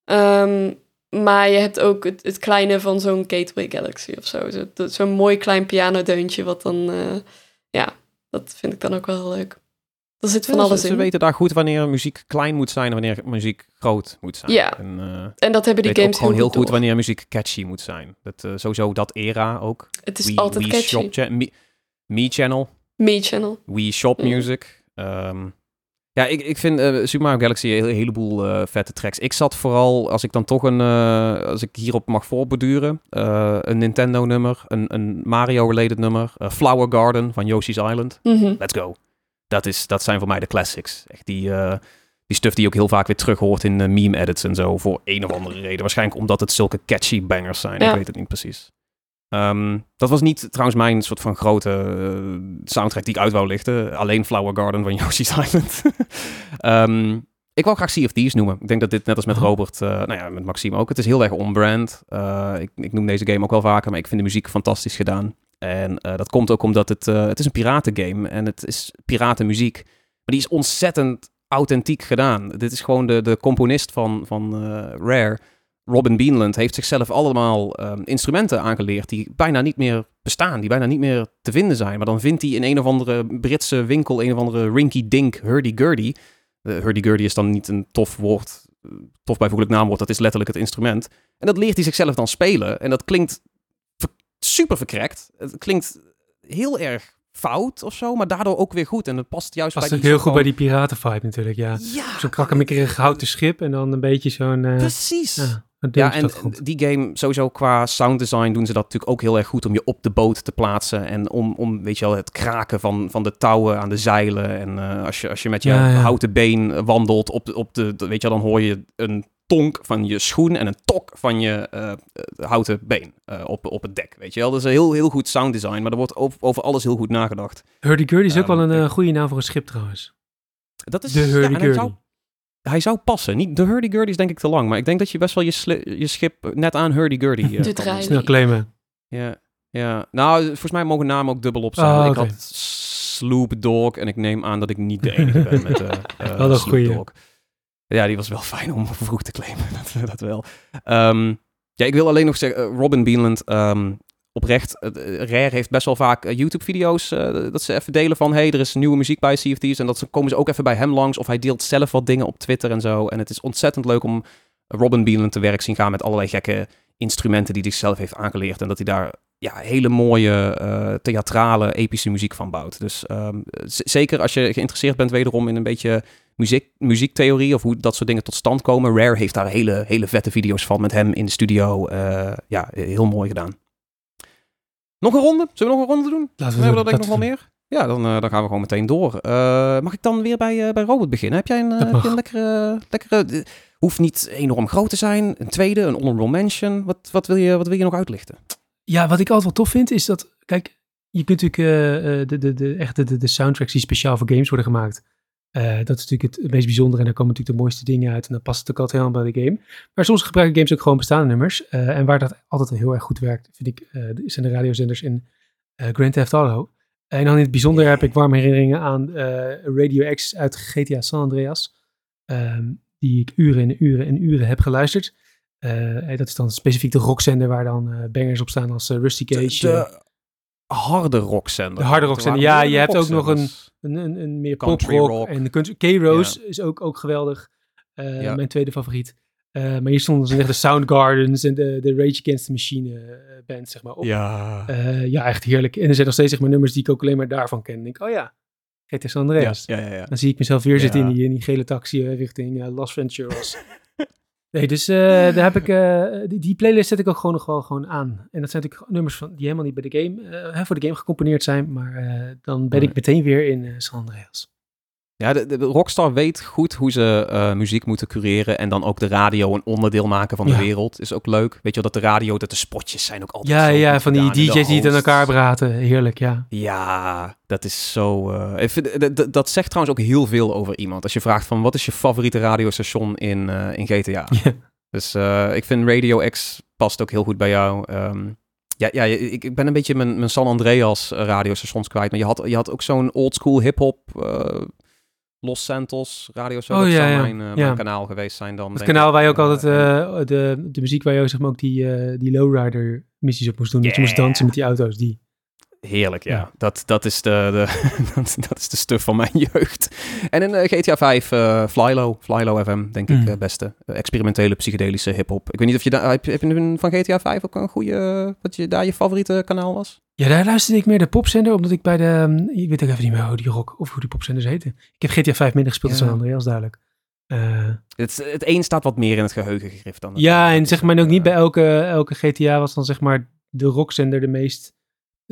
Um, maar je hebt ook het, het kleine van zo'n Gateway Galaxy of zo. Zo'n zo mooi klein pianodeuntje, wat dan... Ja, dat vind ik dan ook wel leuk. Er zit van ja, alles ze, in. Ze weten daar goed wanneer muziek klein moet zijn en wanneer muziek groot moet zijn. Ja, en, uh, en dat hebben die games gewoon heel goed, goed wanneer muziek catchy moet zijn. Dat, uh, sowieso dat era ook. Het is altijd catchy. Shop Me, Me Channel. Me Channel. We Shop Music. Um, ja, ik, ik vind uh, Super Mario Galaxy een heleboel uh, vette tracks. Ik zat vooral, als ik dan toch een, uh, als ik hierop mag voorbeduren, een Nintendo nummer, een, een Mario-related nummer, Flower Garden van Yoshi's Island. Mm -hmm. Let's go. Dat, is, dat zijn voor mij de classics. Echt die, die stuff die je ook heel vaak weer terug hoort in meme-edits en zo, voor een of andere reden. Waarschijnlijk omdat het zulke catchy bangers zijn, ja. ik weet het niet precies. Um, dat was niet trouwens mijn soort van grote uh, soundtrack die ik uit wou lichten. Alleen Flower Garden van (laughs) Yoshi's Island. um, (laughs) ik wou graag Sea of Thieves noemen. Ik denk dat dit net als met Robert, uh, nou ja, met Maxime ook. Het is heel erg on-brand. Uh, ik, ik, noem deze game ook wel vaker, maar ik vind de muziek fantastisch gedaan. En dat komt ook omdat het, het is een piratengame en het is piratenmuziek. Maar die is ontzettend authentiek gedaan. Dit is gewoon de, de componist van, van Rare Robin Beanland heeft zichzelf allemaal ehm, instrumenten aangeleerd die bijna niet meer bestaan, die bijna niet meer te vinden zijn. Maar dan vindt hij in een of andere Britse winkel een of andere rinky dink hurdy-gurdy. Uh, hurdy-gurdy is dan niet een tof woord, tof bijvoeglijk naamwoord, dat is letterlijk het instrument. En dat leert hij zichzelf dan spelen. En dat klinkt super verkrekt. Het klinkt heel erg fout of zo, maar daardoor ook weer goed. En het past juist past bij die heel goed bij die piratenvibe natuurlijk, ja. ja zo'n krakkemikkerig houten schip en dan een beetje zo'n... Uh, Precies. Ja, ja, en die game, sowieso qua sound design doen ze dat natuurlijk ook heel erg goed om je op de boot te plaatsen. En om, om weet je wel, het kraken van, van de touwen aan de zeilen. En uh, als, je, als je met je Ja, ja. houten been wandelt op, de- op de, weet je wel, dan hoor je een tonk van je schoen en een tok van je eh, eh, houten been eh, op, op het dek. Weet je wel, dat is een heel, heel goed sound design, maar er wordt over, over alles heel goed nagedacht. Hurdy-gurdy is ook Ehm, wel een eh, goede naam voor een schip trouwens. Dat is, De hurdy-gurdy. Hij zou passen. Niet, de hurdy-gurdy is denk ik te lang, maar ik denk dat je best wel je, sli- je schip net aan hurdy-gurdy (laughs) eh, De kan doen. Snel claimen. Ja, ja. Nou, volgens mij mogen namen ook dubbel op zijn. Ah, ik had Sloop Dog en ik neem aan dat ik niet de enige ben met (laughs) eh eh, Wel een Sloop goeie. Dog. Ja, die was wel fijn om (laughs) vroeg te claimen, dat, dat wel. Ehm, ja, ik wil alleen nog zeggen, eh, Robin Beanland, ehm, oprecht, eh, Rare heeft best wel vaak eh, YouTube-video's eh, dat ze even delen van, hey, er is nieuwe muziek bij Thieves en dat ze, komen ze ook even bij hem langs of hij deelt zelf wat dingen op Twitter en zo. En het is ontzettend leuk om Robin Beanland te werk zien gaan met allerlei gekke instrumenten die hij zelf heeft aangeleerd en dat hij daar ja, hele mooie eh, theatrale, epische muziek van bouwt. Dus ehm, zeker als je geïnteresseerd bent wederom in een beetje muziek, muziektheorie of hoe dat soort dingen tot stand komen. Rare heeft daar hele, hele vette video's van met hem in de studio. Eh, ja, heel mooi gedaan. Nog een ronde? Zullen we nog een ronde doen? Laten we hebben we doen, dat denk ik nog wel meer. Ja, dan, eh, dan gaan we gewoon meteen door. Eh, mag ik dan weer bij, eh, bij Robert beginnen? Heb jij een, Dat heb mag. je een lekkere... lekkere hoeft niet enorm groot te zijn. Een tweede, een honorable mention. Wat, wat, wil, je, wat wil je nog uitlichten? Ja, wat ik altijd wel tof vind is dat, kijk, je kunt natuurlijk de, de, de, echt de, de, de soundtracks die speciaal voor games worden gemaakt. Eh, dat is natuurlijk het meest bijzondere en daar komen natuurlijk de mooiste dingen uit en dan past het ook altijd helemaal bij de game. Maar soms gebruiken games ook gewoon bestaande nummers. eh, en waar dat altijd heel erg goed werkt, vind ik, eh, zijn de radiozenders in Grand Theft Auto. En dan in het bijzonder heb ik warme herinneringen aan Radio X uit GTA San Andreas. ehm, die ik uren en uren en uren heb geluisterd. Dat is dan specifiek de rockzender waar dan bangers op staan als Rusty Cage. de harde rockzender. De harde rockzender. Er Ja, je hebt ook nog een- een, een, een meer Country poprock. rock. En K-Rose is ook, ook geweldig. Eh, Ja. Mijn tweede favoriet. Eh, maar hier stonden echt de Soundgardens en de, de Rage Against the Machine eh, band, zeg maar, op. Ja. Ja, echt heerlijk. En er zijn nog steeds zeg maar, nummers die ik ook alleen maar daarvan ken. Dan denk oh ja, GTA San Andreas. ja, ja, ja. Dan zie ik mezelf weer zitten in die, in die gele taxi richting Las Venturas. (laughs) nee, dus eh, (laughs) daar heb ik, eh, die, die playlist zet ik ook gewoon nog wel gewoon aan. En dat zijn natuurlijk nummers van, die helemaal niet bij de game, eh, voor de game gecomponeerd zijn. Maar dan ben Nee. ik meteen weer in San Andreas. Ja, de, Rockstar weet goed hoe ze eh, muziek moeten cureren en dan ook de radio een onderdeel maken van de Ja. wereld. Is ook leuk. Weet je wel, dat de radio, dat de spotjes zijn ook altijd Ja, ja, van die DJ's die het aan hosts. elkaar praten. Heerlijk, ja. Ja, dat is zo... eh, ik vind, dat- dat, dat zegt trouwens ook heel veel over iemand. Als je vraagt van, wat is je favoriete radiostation in, eh, in GTA? (laughs) Ja. Dus eh, ik vind Radio X past ook heel goed bij jou. Ehm, ja, ja ik, ik ben een beetje mijn, mijn San Andreas eh, radiostations kwijt. Maar je had, je had ook zo'n oldschool hip-hop... eh, Los Santos radio show. Oh, dat ja, zou mijn, eh, mijn kanaal geweest zijn dan. Het kanaal ik. waar je ook Eh, altijd en- eh, de, de muziek waar je zeg maar, ook die, eh, die lowrider missies op moest doen. Dat je moest dansen met die auto's. Die. Heerlijk, ja. Ja. Dat, dat, is de, de, (laughs) dat, dat is de stuff van mijn (laughs) jeugd. En in eh, GTA 5, eh Flylo, Flylo FM, denk ik, eh, beste. Eh, experimentele, psychedelische hip-hop. Ik weet niet of je daar, heb, je- heb je een- van GTA 5 ook een goede, wat je daar je favoriete kanaal was? Ja, daar luisterde ik meer de popzender, omdat ik bij de... ehm, Ik weet ook even niet meer hoe die rock of hoe die popzenders heten. Ik heb GTA 5 minder gespeeld dan Ja. San Andreas, duidelijk. Eh, Het, het een staat wat meer in het geheugen gegrift dan het ja, en Dus zeg maar ook niet bij eh, elke, elke GTA was dan zeg maar de rockzender de meest...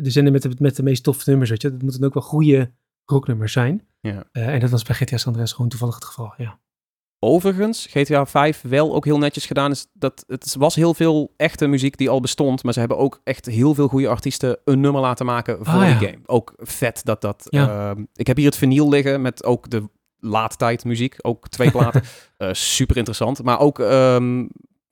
De zender met de, met de meest toffe nummers, weet je. Dat moeten ook wel goede rocknummers zijn. Ja. Eh, en dat was bij GTA San Andreas gewoon toevallig het geval, ja. Overigens, GTA 5 wel ook heel netjes gedaan is dat het was heel veel echte muziek die al bestond, maar ze hebben ook echt heel veel goede artiesten een nummer laten maken voor Ah, ja. die game. Ook vet dat dat. Ja. ehm, ik heb hier het vinyl liggen met ook de laadtijd muziek, ook twee platen, (laughs) Eh, super interessant. Maar ook ehm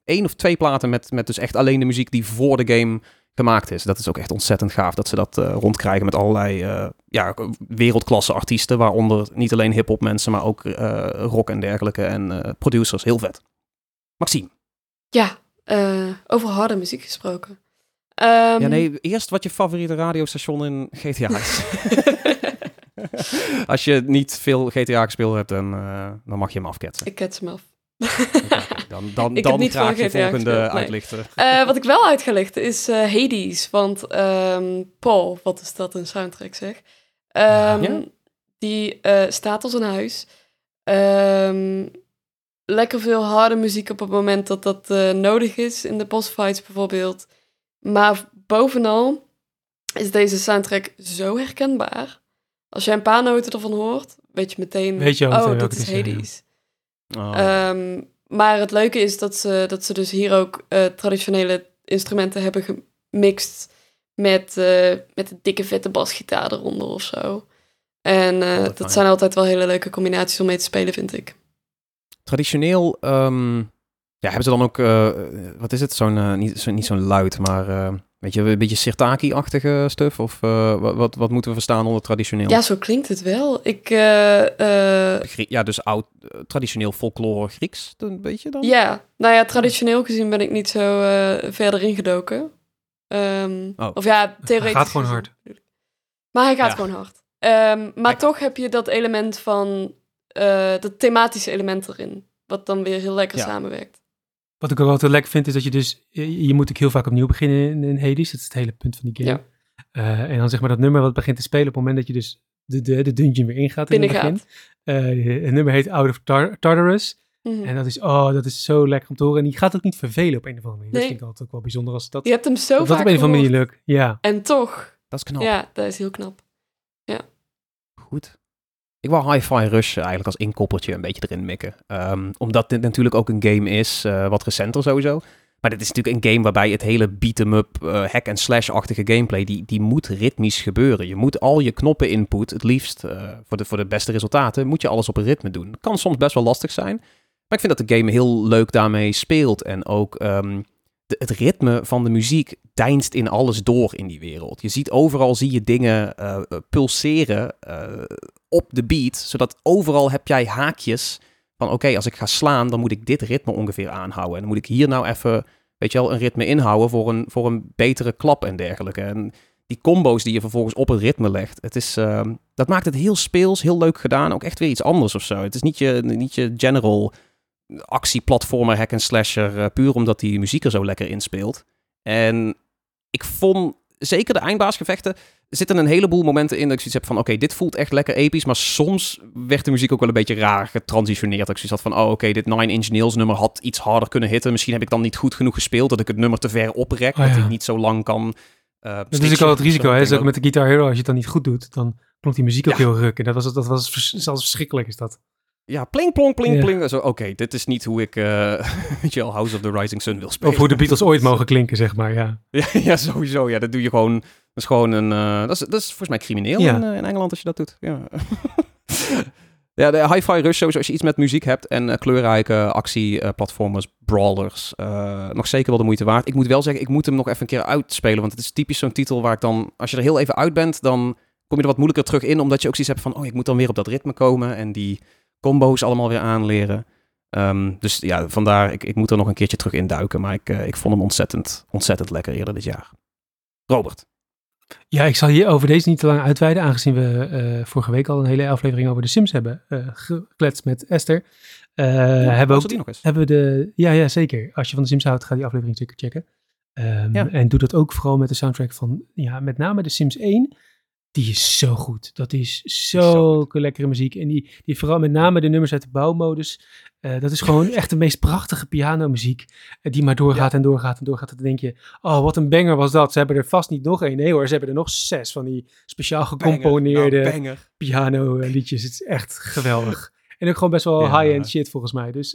één of twee platen met, met dus echt alleen de muziek die voor de game gemaakt is. Dat is ook echt ontzettend gaaf dat ze dat eh, rondkrijgen met allerlei eh, ja, wereldklasse artiesten, waaronder niet alleen hip-hop mensen, maar ook eh, rock en dergelijke en eh, producers. Heel vet. Maxime. Ja, Uh, over harde muziek gesproken. Um, ja, nee, eerst wat je favoriete radiostation in GTA is. (laughs) Als je niet veel GTA gespeeld hebt, dan, uh, dan mag je hem afketsen. Ik ket hem af. (laughs) dan dan, ik dan graag je volgende nee. uitlichten. Uh, (laughs) wat ik wel uit ga lichten is uh, Hades. Want um, Paul, wat is dat een soundtrack zeg? Um, ja? Die uh, staat als een huis. Um, lekker veel harde muziek op het moment dat dat nodig is. In de boss fights bijvoorbeeld. Maar bovenal is deze soundtrack zo herkenbaar. Als je een paar noten ervan hoort, weet je meteen... Weet je oh, dit is Hades. Oh. Um, maar het leuke is dat ze, dat ze dus hier ook uh, traditionele instrumenten hebben gemixt met, uh, met een dikke vette basgitaar eronder of zo. En uh, oh, dat zijn altijd wel hele leuke combinaties om mee te spelen, vind ik. Traditioneel um, ja, hebben ze dan ook, wat is het, zo'n, niet, zo, niet zo'n luid, maar Weet je, een beetje Sirtaki-achtige stuff? Of uh, wat, wat moeten we verstaan onder traditioneel? Ja, zo klinkt het wel. Ik, uh, uh... Ja, dus oud, traditioneel folklore Grieks, een beetje dan? Ja, nou ja, traditioneel gezien ben ik niet zo verder ingedoken. Um, oh. Of ja, theoretisch. Hij gaat gewoon hard. Maar hij gaat gewoon hard. Um, maar toch heb je dat element van, dat thematische element erin. Wat dan weer heel lekker ja. samenwerkt. Wat ik ook altijd lekker vind, is dat je dus, je, moet ook heel vaak opnieuw beginnen in, in Hades. Dat is het hele punt van die game. Ja. Uh, en dan zeg maar dat nummer wat begint te spelen op het moment dat je dus de, de, de dungeon weer ingaat. In het begin. Uh, het nummer heet Out of Tar Tartarus. Mm -hmm. En dat is, oh, dat is zo lekker om te horen. En die gaat ook niet vervelen op een of andere manier. Nee. Dat vind ik altijd ook wel bijzonder als dat... Je hebt hem zo dat vaak dat op een of andere manier lukt, ja. En toch. Dat is knap. Ja, dat is heel knap. Ja. Goed. Ik wou Hi-Fi Rush eigenlijk als inkoppertje een beetje erin mikken. Um, omdat dit natuurlijk ook een game is, uh, wat recenter sowieso. Maar dit is natuurlijk een game waarbij het hele beat-em-up, uh, hack-and-slash-achtige gameplay, die, die moet ritmisch gebeuren. Je moet al je knoppen input, het liefst uh, voor, de, voor de beste resultaten, moet je alles op een ritme doen. Kan soms best wel lastig zijn. Maar ik vind dat de game heel leuk daarmee speelt. En ook um, het ritme van de muziek deinst in alles door in die wereld. Je ziet overal, zie je dingen uh, pulseren uh, op de beat, zodat overal heb jij haakjes van oké, als ik ga slaan, dan moet ik dit ritme ongeveer aanhouden. En dan moet ik hier nou even, weet je wel, een ritme inhouden voor een, voor een betere klap en dergelijke. En die combo's die je vervolgens op het ritme legt, het is, uh, dat maakt het heel speels, heel leuk gedaan. Ook echt weer iets anders of zo. Het is niet je, niet je general actieplatformer, hack and slasher, uh, puur omdat die muziek er zo lekker in speelt. En ik vond zeker de eindbaasgevechten zitten een heleboel momenten in dat ik zoiets heb van oké, dit voelt echt lekker episch, maar soms werd de muziek ook wel een beetje raar getransitioneerd. Dat ik zoiets had van oh oké, dit Nine Inch Nails nummer had iets harder kunnen hitten. Misschien heb ik dan niet goed genoeg gespeeld dat ik het nummer te ver oprek, oh, dat ik niet zo lang kan. Uh, dat is ook al het risico, hè? Ook met de Guitar Hero, als je het dan niet goed doet, dan klonk die muziek ook heel ruk. En dat was, dat was zelfs verschrikkelijk is dat. Ja, pling, plong, pling, pling. Zo, oké, dit is niet hoe ik, uh, (laughs) weet je House of the Rising Sun wil spelen. Of hoe de Beatles ooit (laughs) mogen klinken, zeg maar, ja. (laughs) ja. ja, sowieso. Ja, dat doe je gewoon, dat is gewoon een, uh, dat, is, dat is volgens mij crimineel ja. in, uh, in, Engeland als je dat doet. Ja, ja de Hi-Fi Rush, sowieso, als je iets met muziek hebt en kleurrijke actieplatformers, brawlers, nog zeker wel de moeite waard. Ik moet wel zeggen, ik moet hem nog even een keer uitspelen, want het is typisch zo'n titel waar ik dan, als je er heel even uit bent, dan kom je er wat moeilijker terug in, omdat je ook zoiets hebt van, oh, ik moet dan weer op dat ritme komen en die combo's allemaal weer aanleren. Um, dus ja, vandaar, ik, ik moet er nog een keertje terug induiken. Maar ik, uh, ik vond hem ontzettend, ontzettend lekker eerder dit jaar. Robert. Ja, ik zal hier over deze niet te lang uitweiden, aangezien we uh, vorige week al een hele aflevering over de Sims hebben uh, gekletst met Esther. Ja, hebben, we ook, die nog eens? hebben we de, ja, ja, zeker. Als je van de Sims houdt, ga die aflevering zeker checken. Um, ja. En doe dat ook vooral met de soundtrack van, ja, met name de Sims 1 die is zo goed. Dat is zulke lekkere muziek. En die, die vooral met name de nummers uit de bouwmodus. Uh, dat is gewoon echt de meest prachtige pianomuziek. Uh, die maar doorgaat en doorgaat en doorgaat. En dan denk je, oh wat een banger was dat. Ze hebben er vast niet nog één. Nee hoor, ze hebben er nog zes van die speciaal gecomponeerde nou, piano liedjes. Het is echt geweldig. (laughs) En ook gewoon best wel ja. high-end shit volgens mij. Dus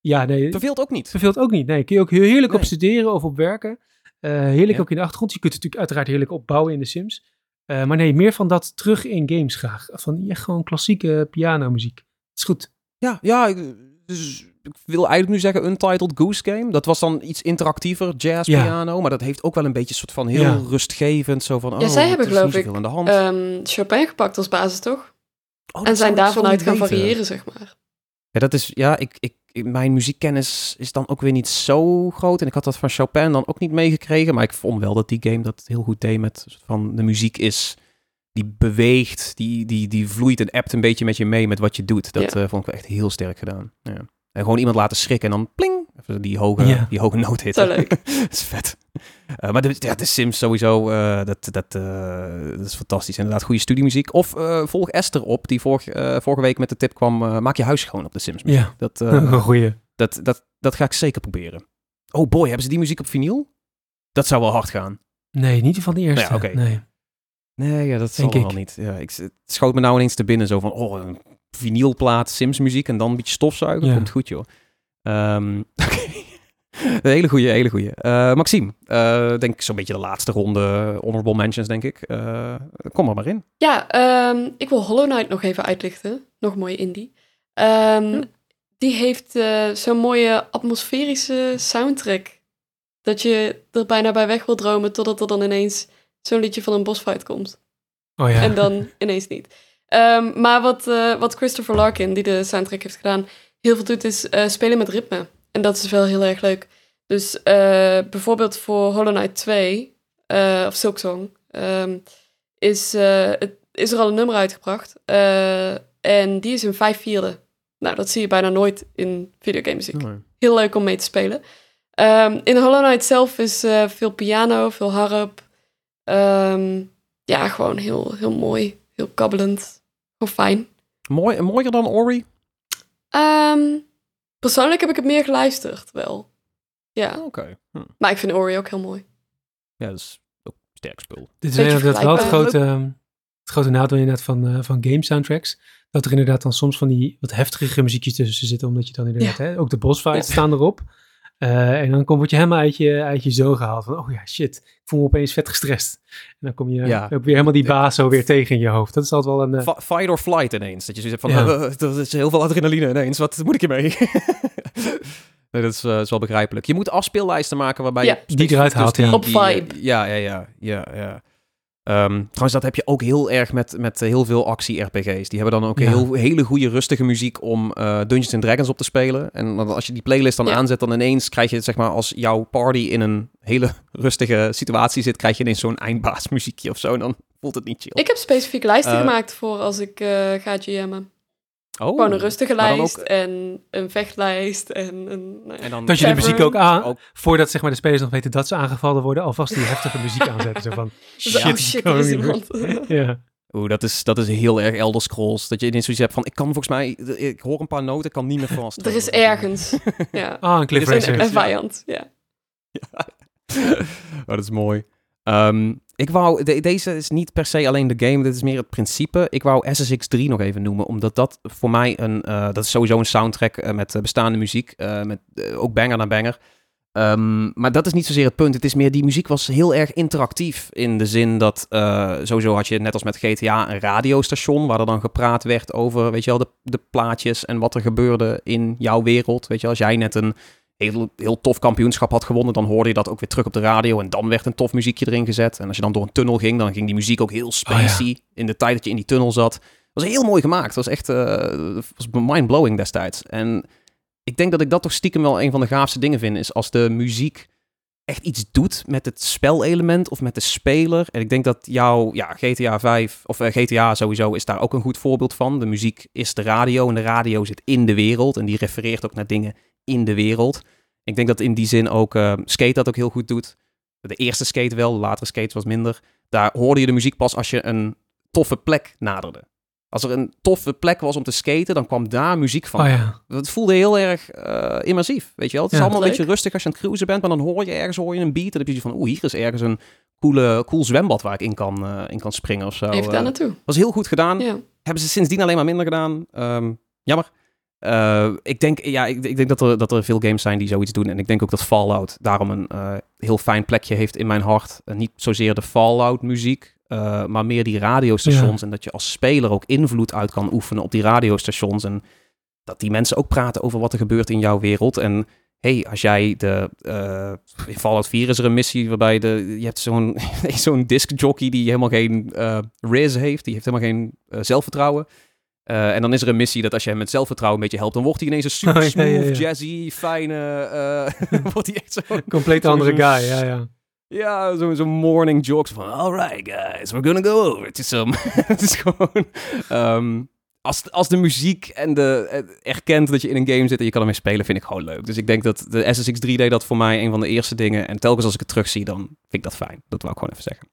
ja, nee. Verveelt ook niet. Verveelt ook niet. Nee, kun je ook heel heerlijk nee. op studeren of op werken. heerlijk ja. ook in de achtergrond. Je kunt het natuurlijk uiteraard heerlijk opbouwen in de Sims. Uh, maar nee, meer van dat terug in games graag. Van ja, gewoon klassieke pianomuziek. Is goed. Ja, ja. Dus ik wil eigenlijk nu zeggen Untitled Goose Game. Dat was dan iets interactiever, jazz piano. Ja. Maar dat heeft ook wel een beetje een soort van heel ja. rustgevend. Zo van, oh, ja, zij hebben geloof ik aan de hand. Um, Chopin gepakt als basis, toch? Oh, en zijn daarvan uit gaan variëren, zeg maar. Ja, dat is, ja, ik, ik mijn muziekkennis is dan ook weer niet zo groot. En ik had dat van Chopin dan ook niet meegekregen. Maar ik vond wel dat die game dat heel goed deed met van de muziek is die beweegt, die, die, die vloeit en appt een beetje met je mee met wat je doet. Dat Ja. eh, vond ik wel echt heel sterk gedaan. Ja. En gewoon iemand laten schrikken en dan pling, even die hoge, Ja. die hoge noot hit. Zo leuk. (laughs) dat is vet. Eh, maar de, ja, de Sims sowieso, eh, dat, dat, eh, dat is fantastisch. Inderdaad, goede studiemuziek. Of eh, volg Esther op, die vorige, eh, vorige week met de tip kwam, eh, maak je huis schoon op de Sims. muziek. Ja. Dat, (laughs) eh, Een goeie. dat, dat, dat ga ik zeker proberen. Oh boy, hebben ze die muziek op vinyl? Dat zou wel hard gaan. Nee, niet van die eerste. Ja, oké. Nee. Nee, ja, dat zal Denk wel ik. niet. Ja, ik, het schoot me nou ineens te binnen zo van, oh, een vinylplaat, Sims muziek en dan een beetje stofzuigen. Ja. Komt goed, joh. Ehm, (laughs) Oké. Een hele goeie, hele goeie. Eh, Maxime, eh, denk ik zo'n beetje de laatste ronde honorable mentions, denk ik. Eh, kom er maar in. Ja, ehm, ik wil Hollow Knight nog even uitlichten. Nog een mooie indie. Ehm, Die heeft eh, zo'n mooie atmosferische soundtrack. Dat je er bijna bij weg wil dromen totdat er dan ineens zo'n liedje van een bosfight komt. Oh ja. En dan ineens niet. Ehm, maar wat, eh, wat Christopher Larkin, die de soundtrack heeft gedaan, heel veel doet, is eh, spelen met ritme. En dat is wel heel erg leuk. Dus eh, bijvoorbeeld voor Hollow Knight 2, eh, of Silksong, ehm, is, het, is er al een nummer uitgebracht. En die is in vijf vierde. Nou, dat zie je bijna nooit in videogamemuziek heel leuk om mee te spelen. Ehm, in Hollow Knight zelf is veel piano, veel harp. Ehm, ja, gewoon heel, heel mooi. Heel kabbelend. Gewoon fijn. Mooi, mooier dan Ori? Ehm, persoonlijk heb ik het meer geluisterd, wel. Ja, Oké. Hm. maar ik vind Ori ook heel mooi. Ja, dat is ook sterk spul. Dit is inderdaad wel het grote, ehm, het grote nadeel inderdaad van, eh, van game soundtracks. Dat er inderdaad dan soms van die wat heftigere muziekjes tussen zitten. Omdat je dan inderdaad, hè, ook de boss fights Ja. staan erop. Eh, en dan kom, word je helemaal uit je, uit je zo gehaald. Van, oh ja, shit, ik voel me opeens vet gestrest. En dan kom je Ja. ook weer helemaal die baas zo weer tegen in je hoofd. Dat is altijd wel een... eh, Fi- Fight or flight ineens. Dat je zoiets hebt van, Ja. eh, er is heel veel adrenaline ineens. Wat moet ik hiermee? (laughs) nee, dat is, is wel begrijpelijk. Je moet afspeellijsten maken waarbij Ja. je... Die eruit haalt, dus ja. Op die, vibe. Ja, ja, ja. ja, ja. Ehm, trouwens, dat heb je ook heel erg met, met heel veel actie-RPG's. Die hebben dan ook Ja. heel, hele goede rustige muziek om eh, Dungeons and Dragons op te spelen. En dan als je die playlist dan Ja. aanzet, dan ineens krijg je, zeg maar, als jouw party in een hele (laughs) rustige situatie zit, krijg je ineens zo'n eindbaasmuziekje of zo. En dan voelt het niet chill. Ik heb specifiek lijsten Eh. gemaakt voor als ik eh, ga GM'en. Oh. Gewoon een rustige lijst ook- en een vechtlijst en een... nou ja. En dan dat je de muziek ook aan, Ook- voordat zeg maar, de spelers nog weten dat ze aangevallen worden, alvast die heftige muziek (laughs) aanzetten. Zo van, shit, oh shit, er is iemand. (laughs) Ja. Oeh, dat is, dat is heel erg Elder Scrolls. Dat je ineens zoiets hebt van, ik kan volgens mij, ik hoor een paar noten, ik kan niet meer (laughs) vast. er is ergens. ja. Ah, een Cliff Dit is Een, vijand, ja. oh, dat is mooi. Ehm, ik wou, de- deze is niet per se alleen de game, dit is meer het principe. Ik wou SSX3 nog even noemen, omdat dat voor mij een, eh, dat is sowieso een soundtrack eh, met eh, bestaande muziek, met ook banger na banger. Ehm, maar dat is niet zozeer het punt. Het is meer, die muziek was heel erg interactief. In de zin dat, sowieso had je net als met GTA een radiostation... waar er dan gepraat werd over, weet je wel, de, de plaatjes... en wat er gebeurde in jouw wereld. Weet je als jij net een heel, heel tof kampioenschap had gewonnen... dan hoorde je dat ook weer terug op de radio... en dan werd een tof muziekje erin gezet. En als je dan door een tunnel ging... dan ging die muziek ook heel spacey... in de tijd dat je in die tunnel zat. Het was heel mooi gemaakt. Het was echt het was mind-blowing destijds. En ik denk dat ik dat toch stiekem wel een van de gaafste dingen vind, is als de muziek echt iets doet met het spelelement of met de speler. En ik denk dat jouw ja, GTA 5 of eh, GTA sowieso is daar ook een goed voorbeeld van. De muziek is de radio en de radio zit in de wereld en die refereert ook naar dingen in de wereld. Ik denk dat in die zin ook eh, Skate dat ook heel goed doet. De eerste Skate wel, de latere Skate was minder. Daar hoorde je de muziek pas als je een toffe plek naderde. Als er een toffe plek was om te skaten, dan kwam daar muziek van. Oh ja. Het voelde heel erg eh, immersief, weet je wel. Het is Ja. allemaal een beetje rustig als je aan het cruisen bent, maar dan hoor je ergens hoor je een beat. En dan heb je van, oeh, hier is ergens een coole, cool zwembad waar ik in kan, eh, in kan springen of zo. Even daar naartoe. was heel goed gedaan. Ja. Hebben ze sindsdien alleen maar minder gedaan. Ehm, jammer. Eh, ik denk, ja, ik, ik denk dat er, dat er veel games zijn die zoiets doen. En ik denk ook dat Fallout daarom een eh, heel fijn plekje heeft in mijn hart. En niet zozeer de Fallout muziek, eh, maar meer die radiostations. En dat je als speler ook invloed uit kan oefenen op die radiostations. En dat die mensen ook praten over wat er gebeurt in jouw wereld. En hey, als jij de... eh, in Fallout 4 is er een missie waarbij de, je hebt zo'n (laughs) zo'n disc jockey die helemaal geen eh riz heeft. Die heeft helemaal geen eh, zelfvertrouwen. Uh, en dan is er een missie dat als je hem met zelfvertrouwen een beetje helpt, dan wordt hij ineens een super (laughs) Oh, ja, ja, smooth, ja. jazzy, fijne... eh (laughs) wordt hij echt zo... Compleet andere guy, ja, ja. Ja, zo'n zo morning jokes van... Alright guys, we're gonna go over to some... (laughs) Het is gewoon... ehm, als, als de muziek en de eh, erkent dat je in een game zit en je kan ermee spelen, vind ik gewoon leuk. Dus ik denk dat de SSX 3 deed dat voor mij een van de eerste dingen. En telkens als ik het terugzie, dan vind ik dat fijn. Dat wou ik gewoon even zeggen.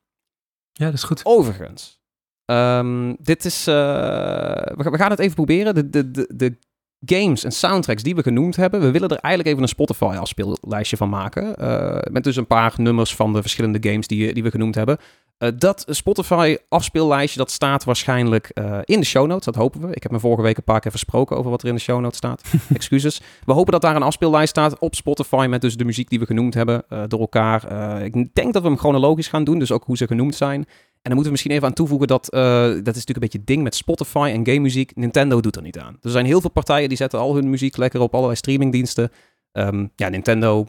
Ja, dat is goed. Overigens, ehm, dit is. eh, we, we gaan het even proberen. De, de, de, de games en soundtracks die we genoemd hebben, we willen er eigenlijk even een Spotify-afspeellijstje van maken. Eh, met dus een paar nummers van de verschillende games die, die we genoemd hebben. Eh, dat Spotify-afspeellijstje, dat staat waarschijnlijk in de show notes. Dat hopen we. Ik heb me vorige week een paar keer versproken over wat er in de show notes staat. (laughs) Excuses. We hopen dat daar een afspeellijst staat op Spotify met dus de muziek die we genoemd hebben door elkaar. Ik denk dat we hem chronologisch gaan doen, dus ook hoe ze genoemd zijn. En dan moeten we misschien even aan toevoegen dat, eh, dat is natuurlijk een beetje het ding met Spotify en game muziek. Nintendo doet er niet aan. Er zijn heel veel partijen die zetten al hun muziek lekker op allerlei streamingdiensten. Ehm, ja, Nintendo,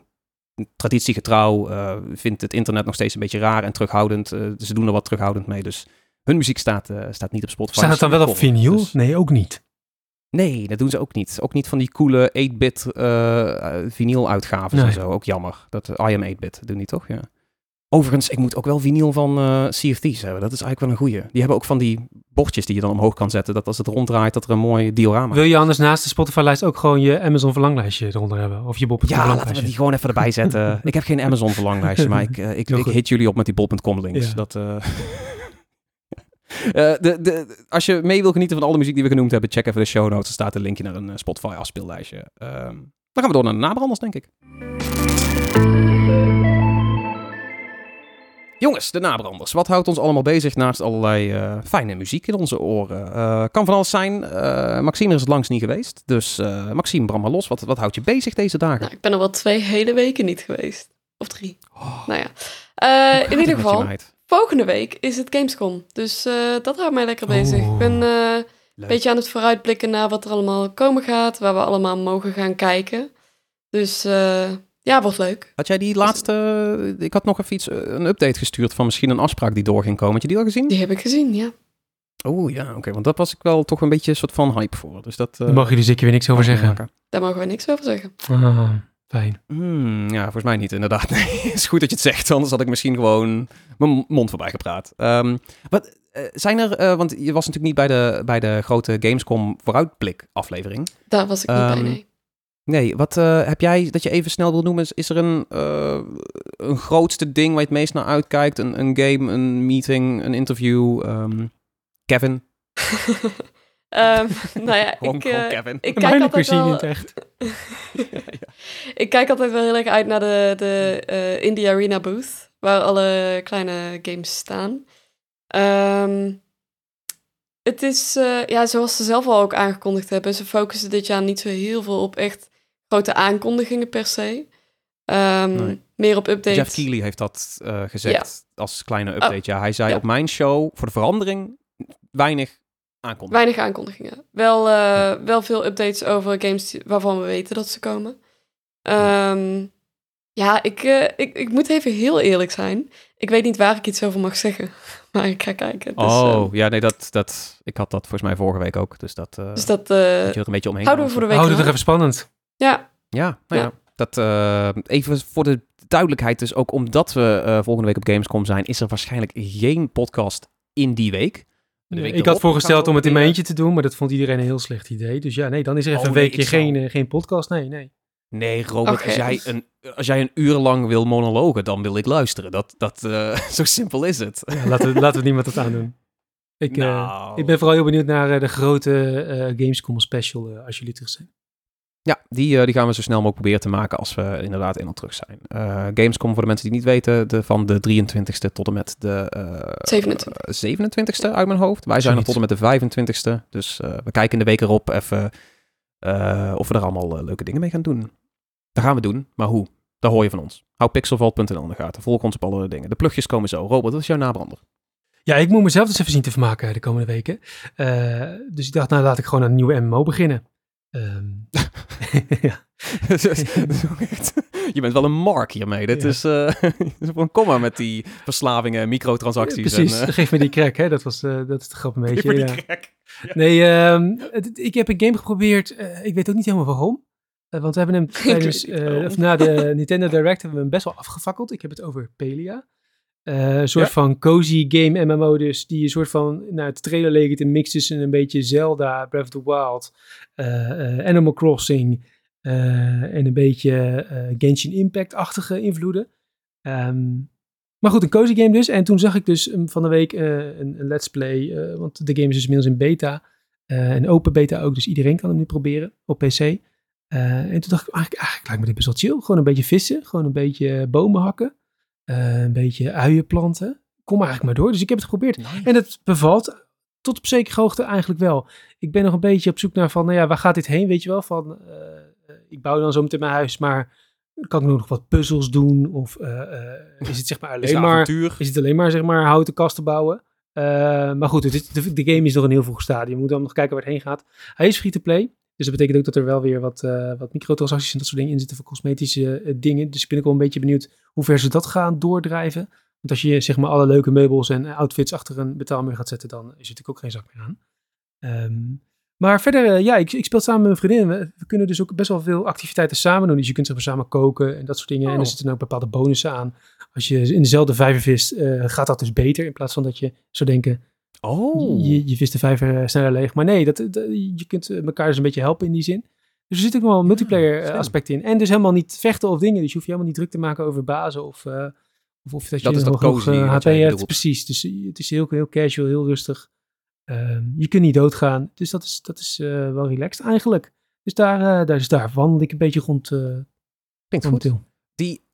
traditiegetrouw, eh, vindt het internet nog steeds een beetje raar en terughoudend. Eh, ze doen er wat terughoudend mee, dus hun muziek staat, staat niet op Spotify. Staat het dan wel op vinyl? Dus- Nee, ook niet. Nee, dat doen ze ook niet. Ook niet van die coole 8-bit eh vinyl-uitgaven Nee. en zo. Ook jammer. Dat I am 8-bit doen die toch? Ja. Overigens, ik moet ook wel vinyl van eh Thieves hebben. Dat is eigenlijk wel een goeie. Die hebben ook van die bordjes die je dan omhoog kan zetten. Dat als het ronddraait, dat er een mooi diorama Wil je anders naast de Spotify-lijst ook gewoon je Amazon verlanglijstje eronder hebben? Of je Bob.com Ja, laten we die gewoon even erbij zetten. (laughs) ik heb geen Amazon verlanglijstje, maar ik, eh, ik, ik hit jullie op met die bol.com links. Ja. Dat, (laughs) eh, de, de, als je mee wil genieten van alle muziek die we genoemd hebben, check even de show notes. Er staat een linkje naar een Spotify afspeellijstje. Ehm, dan gaan we door naar de nabranders, denk ik. Jongens, de nabranders. Wat houdt ons allemaal bezig naast allerlei eh, fijne muziek in onze oren? Eh, kan van alles zijn. Eh, Maxime is het langst niet geweest. Dus Maxime, bram maar los. Wat, wat houdt je bezig deze dagen? Nou, ik ben er wel twee hele weken niet geweest. Of drie. Oh, Nou ja. In ieder geval, volgende week is het Gamescom. Dus dat houdt mij lekker bezig. Ik ben een Leuk. beetje aan het vooruitblikken naar wat er allemaal komen gaat. Waar we allemaal mogen gaan kijken. Dus ja, wordt leuk. Had jij die laatste... Ik had nog even iets, eh, een update gestuurd van misschien een afspraak die door ging komen. Had je die al gezien? Die heb ik gezien, ja. Oeh, ja, oké. want dat was ik wel toch een beetje een soort van hype voor. Dus dat... eh, Daar mag je dus zeker weer niks over zeggen. maken. Daar mogen we niks over zeggen. Ah, fijn. Hmm, ja, volgens mij niet, inderdaad. (laughs) Nee, het is goed dat je het zegt. Anders had ik misschien gewoon mijn mond voorbij gepraat. Ehm, wat, eh, zijn er... want je was natuurlijk niet bij de, bij de grote Gamescom vooruitblik aflevering. Daar was ik niet bij, Ehm, nee. Nee, wat eh, heb jij dat je even snel wil noemen? Is, is er een, eh, een grootste ding waar je het meest naar uitkijkt? Een, een game, een meeting, een interview? ehm, Kevin? (laughs) Ehm, nou ja, (laughs) ik, eh, Kevin. ik Mijn kijk altijd wel... het echt. (laughs) Ik kijk altijd wel heel erg uit naar de, de eh, Indie Arena booth, waar alle kleine games staan. Ehm, het is, eh, ja, zoals ze zelf al ook aangekondigd hebben, ze focussen dit jaar niet zo heel veel op echt grote aankondigingen per se. Ehm, Nee. Meer op updates. Jeff Keighley heeft dat eh, gezegd als kleine update. Oh, ja, hij zei ja. op mijn show voor de verandering weinig aankondiging. Weinig aankondigingen. Wel, eh, wel veel updates over games die- waarvan we weten dat ze komen. Ehm, ja, ik, eh, ik, ik moet even heel eerlijk zijn. Ik weet niet waar ik iets over mag zeggen. (laughs) Maar ik ga kijken. Dus, oh, eh, ja, nee, dat, dat, ik had dat volgens mij vorige week ook. Dus dat eh dus dat eh, moet je er een beetje omheen. houden we voor de week. Houd het aan. nog even spannend. Ja, Ja, nou ja. Ja. Dat, eh, even voor de duidelijkheid, dus ook omdat we eh, volgende week op Gamescom zijn, is er waarschijnlijk geen podcast in die week. De week ik had voorgesteld om het in mijn eentje te doen, maar dat vond iedereen een heel slecht idee. Dus ja, nee, dan is er even Oh, een weekje geen, eh, geen podcast. Nee, nee. Nee, Robert, als, jij een, als jij een uur lang wil monologen, dan wil ik luisteren. Dat, dat, eh, (laughs) zo simpel is het. Ja, laten, we, laten we niemand dat aandoen. Ik, eh, Nou. ik ben vooral heel benieuwd naar de grote eh, Gamescom special als jullie terug zijn. Ja, die, eh, die gaan we zo snel mogelijk proberen te maken als we inderdaad eenmaal terug zijn. Eh, Gamescom, voor de mensen die niet weten, de, van de 23ste tot en met de eh, 27. eh, 27ste uit mijn hoofd. Wij zijn er tot en met de 25ste. Dus eh, we kijken in de week erop even eh, of we er allemaal leuke dingen mee gaan doen. Dat gaan we doen, maar hoe? Dat hoor je van ons. Hou pixelvault.nl in de gaten. Volg ons op alle dingen. De plugjes komen zo. Robert, wat is jouw nabrander? Ja, ik moet mezelf dus even zien te vermaken de komende weken. Eh, dus ik dacht, nou laat ik gewoon aan een nieuwe MMO beginnen. Ehm, (laughs) ja. je bent wel een mark hiermee. Dit Ja. is eh, (laughs) een komma met die verslavingen, microtransacties. Precies, En, eh, geef me die crack, hè? Dat, was, eh, dat is de grap een beetje. Geef me Ja. die crack. Nee, ehm, ik heb een game geprobeerd. ik weet ook niet helemaal waarom. want we hebben hem (laughs) tijdens, of na de Nintendo Direct hebben we hem best wel afgefakkeld. Ik heb het over Pelia. Een soort van cozy game MMO dus, die een soort van, nou het trailer leek het een mix tussen een beetje Zelda, Breath of the Wild, Animal Crossing en een beetje Genshin Impact-achtige invloeden. Um, maar goed, een cozy game dus. En toen zag ik dus um, van de week een, een, let's play, want de game is dus inmiddels in beta. Een open beta ook, dus iedereen kan hem nu proberen op PC. en toen dacht ik, eigenlijk, eigenlijk lijkt me dit best wel chill. Gewoon een beetje vissen, gewoon een beetje bomen hakken. Een beetje uien planten. Kom eigenlijk maar door. Dus ik heb het geprobeerd. Nice. En het bevalt tot op zekere hoogte eigenlijk wel. Ik ben nog een beetje op zoek naar van, nou ja, waar gaat dit heen, weet je wel? Van, ik bouw dan zo meteen mijn huis, maar kan ik nog wat puzzels doen? Of uh, uh, is het zeg maar (laughs) alleen maar, is het alleen maar zeg maar houten kasten bouwen? Maar goed, het is, de, de, game is nog een heel vroeg stadium. Je moet dan nog kijken waar het heen gaat. Hij is free-to-play. Dus dat betekent ook dat er wel weer wat, wat microtransacties en dat soort dingen in zitten voor cosmetische dingen. Dus ik ben ook wel een beetje benieuwd hoe ver ze dat gaan doordrijven. Want als je zeg maar alle leuke meubels en outfits achter een betaalmuur gaat zetten, dan is er natuurlijk ook geen zak meer aan. Um, maar verder, eh, ja, ik, ik speel samen met mijn vriendin. We, kunnen dus ook best wel veel activiteiten samen doen. Dus je kunt zeg maar samen koken en dat soort dingen. En er oh. zitten ook bepaalde bonussen aan. Als je in dezelfde vijver vist, uh, gaat dat dus beter. In plaats van dat je zou denken, oh. je, je vist de vijver sneller leeg. Maar nee, dat, je kunt elkaar dus een beetje helpen in die zin. Dus er zit ook wel een multiplayer eh, aspect in. En dus helemaal niet vechten of dingen. Dus je hoeft je helemaal niet druk te maken over bazen of... Uh, of, of dat, je is nog HP hebt. Precies, dus het is heel, heel casual, heel rustig. Ehm, je kunt niet doodgaan. Dus dat is, dat is uh, wel relaxed eigenlijk. Dus daar, daar, dus daar wandel ik een beetje rond. Klinkt goed. Die,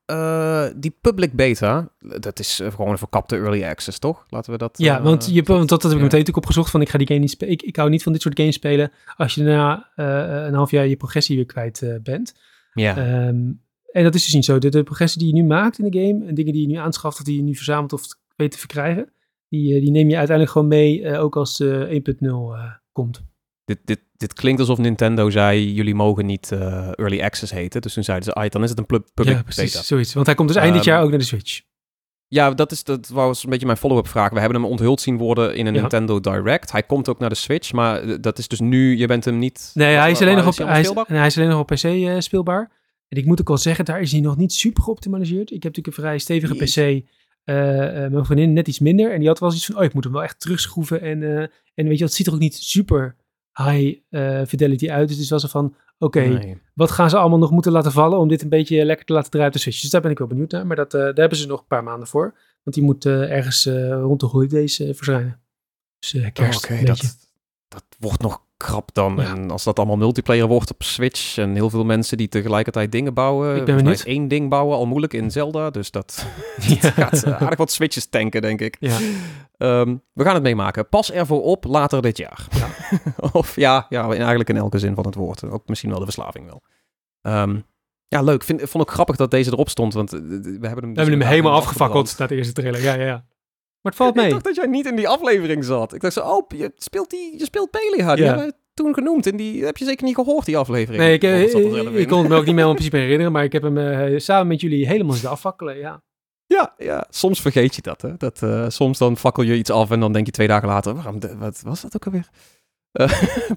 die public beta, dat is gewoon een verkapte early access, toch? Laten we dat... Ja, want, je, want dat, heb ik meteen natuurlijk opgezocht. Van ik ga die game niet spelen. Ik, ik hou niet van dit soort games spelen als je na een half jaar je progressie weer kwijt bent. Ja. Um, en dat is dus niet zo. De, de progressie die je nu maakt in de game en dingen die je nu aanschaft of die je nu verzamelt of weet te verkrijgen, die, eh, die neem je uiteindelijk gewoon mee, eh, ook als 1.0 eh, komt. Dit, dit, dit klinkt alsof Nintendo zei, jullie mogen niet Early Access heten. Dus toen zeiden ze, dan is het een public ja, precies, zoiets. Want hij komt dus eind dit ehm, jaar ook naar de Switch. Ja, dat, is, dat was een beetje mijn follow-up vraag. We hebben hem onthuld zien worden in een Nintendo Direct. Hij komt ook naar de Switch, maar dat is dus nu, je bent hem niet... Nee, hij is, alleen nog op, hij, is, hij is alleen nog op PC speelbaar. En ik moet ook al zeggen, daar is hij nog niet super geoptimaliseerd. Ik heb natuurlijk een vrij stevige PC uh, mijn vriendin net iets minder. En die had wel iets van, oh, ik moet hem wel echt terugschroeven. En, uh, en weet je, het ziet er ook niet super high fidelity uit. Dus het was er van, oké, wat gaan ze allemaal nog moeten laten vallen om dit een beetje lekker te laten draaien op de Switch. Dus daar ben ik wel benieuwd naar. Maar dat, daar hebben ze nog een paar maanden voor. Want die moet ergens rond de holidays verschijnen. Dus kerst. Oké, dat, dat wordt nog krap dan. En als dat allemaal multiplayer wordt op Switch en heel veel mensen die tegelijkertijd dingen bouwen. Ik ben benieuwd. Is één ding bouwen al moeilijk in Zelda, dus dat, (laughs) gaat uh, aardig wat Switches tanken, denk ik. Ja. Um, we gaan het meemaken. Pas ervoor op later dit jaar. Ja. (laughs) of ja, ja, eigenlijk in elke zin van het woord. Ook misschien wel de verslaving wel. Um, ja, leuk. Vind, vond ik grappig dat deze erop stond, want uh, we hebben hem, we hebben dus hem helemaal afgefakkeld de eerste trailer. Ja, ja, ja. Maar het valt mee. Ik dacht dat jij niet in die aflevering zat. Ik dacht zo, oh, je speelt, die, je speelt Pelia. Die ja. hebben we toen genoemd. En die heb je zeker niet gehoord, die aflevering. Nee, ik, ik, ik kon het me (laughs) ook niet meer in principe herinneren. Maar ik heb hem uh, samen met jullie helemaal zitten afvakkelen, ja. Ja, ja, soms vergeet je dat. Hè? dat uh, soms dan fakkel je iets af en dan denk je twee dagen later, waarom de, wat was dat ook alweer? (laughs) Uh,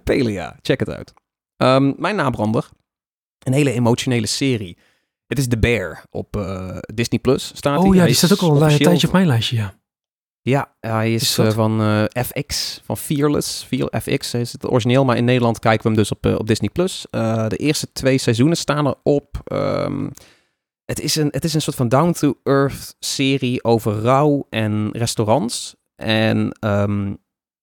Pelia, check het uit. Um, mijn nabrander, een hele emotionele serie. Het is The Bear op Disney Plus. Staat oh ja, die staat ook al een tijdje op mijn lijstje, ja. Ja, hij is, uh, van uh, eh, FX, van Fearless. Fear, FX is het origineel, maar in Nederland kijken we hem dus op, uh, op Disney+. Plus. de eerste twee seizoenen staan erop. Um, het, is een, het is een soort van down-to-earth serie over rouw en restaurants. En um,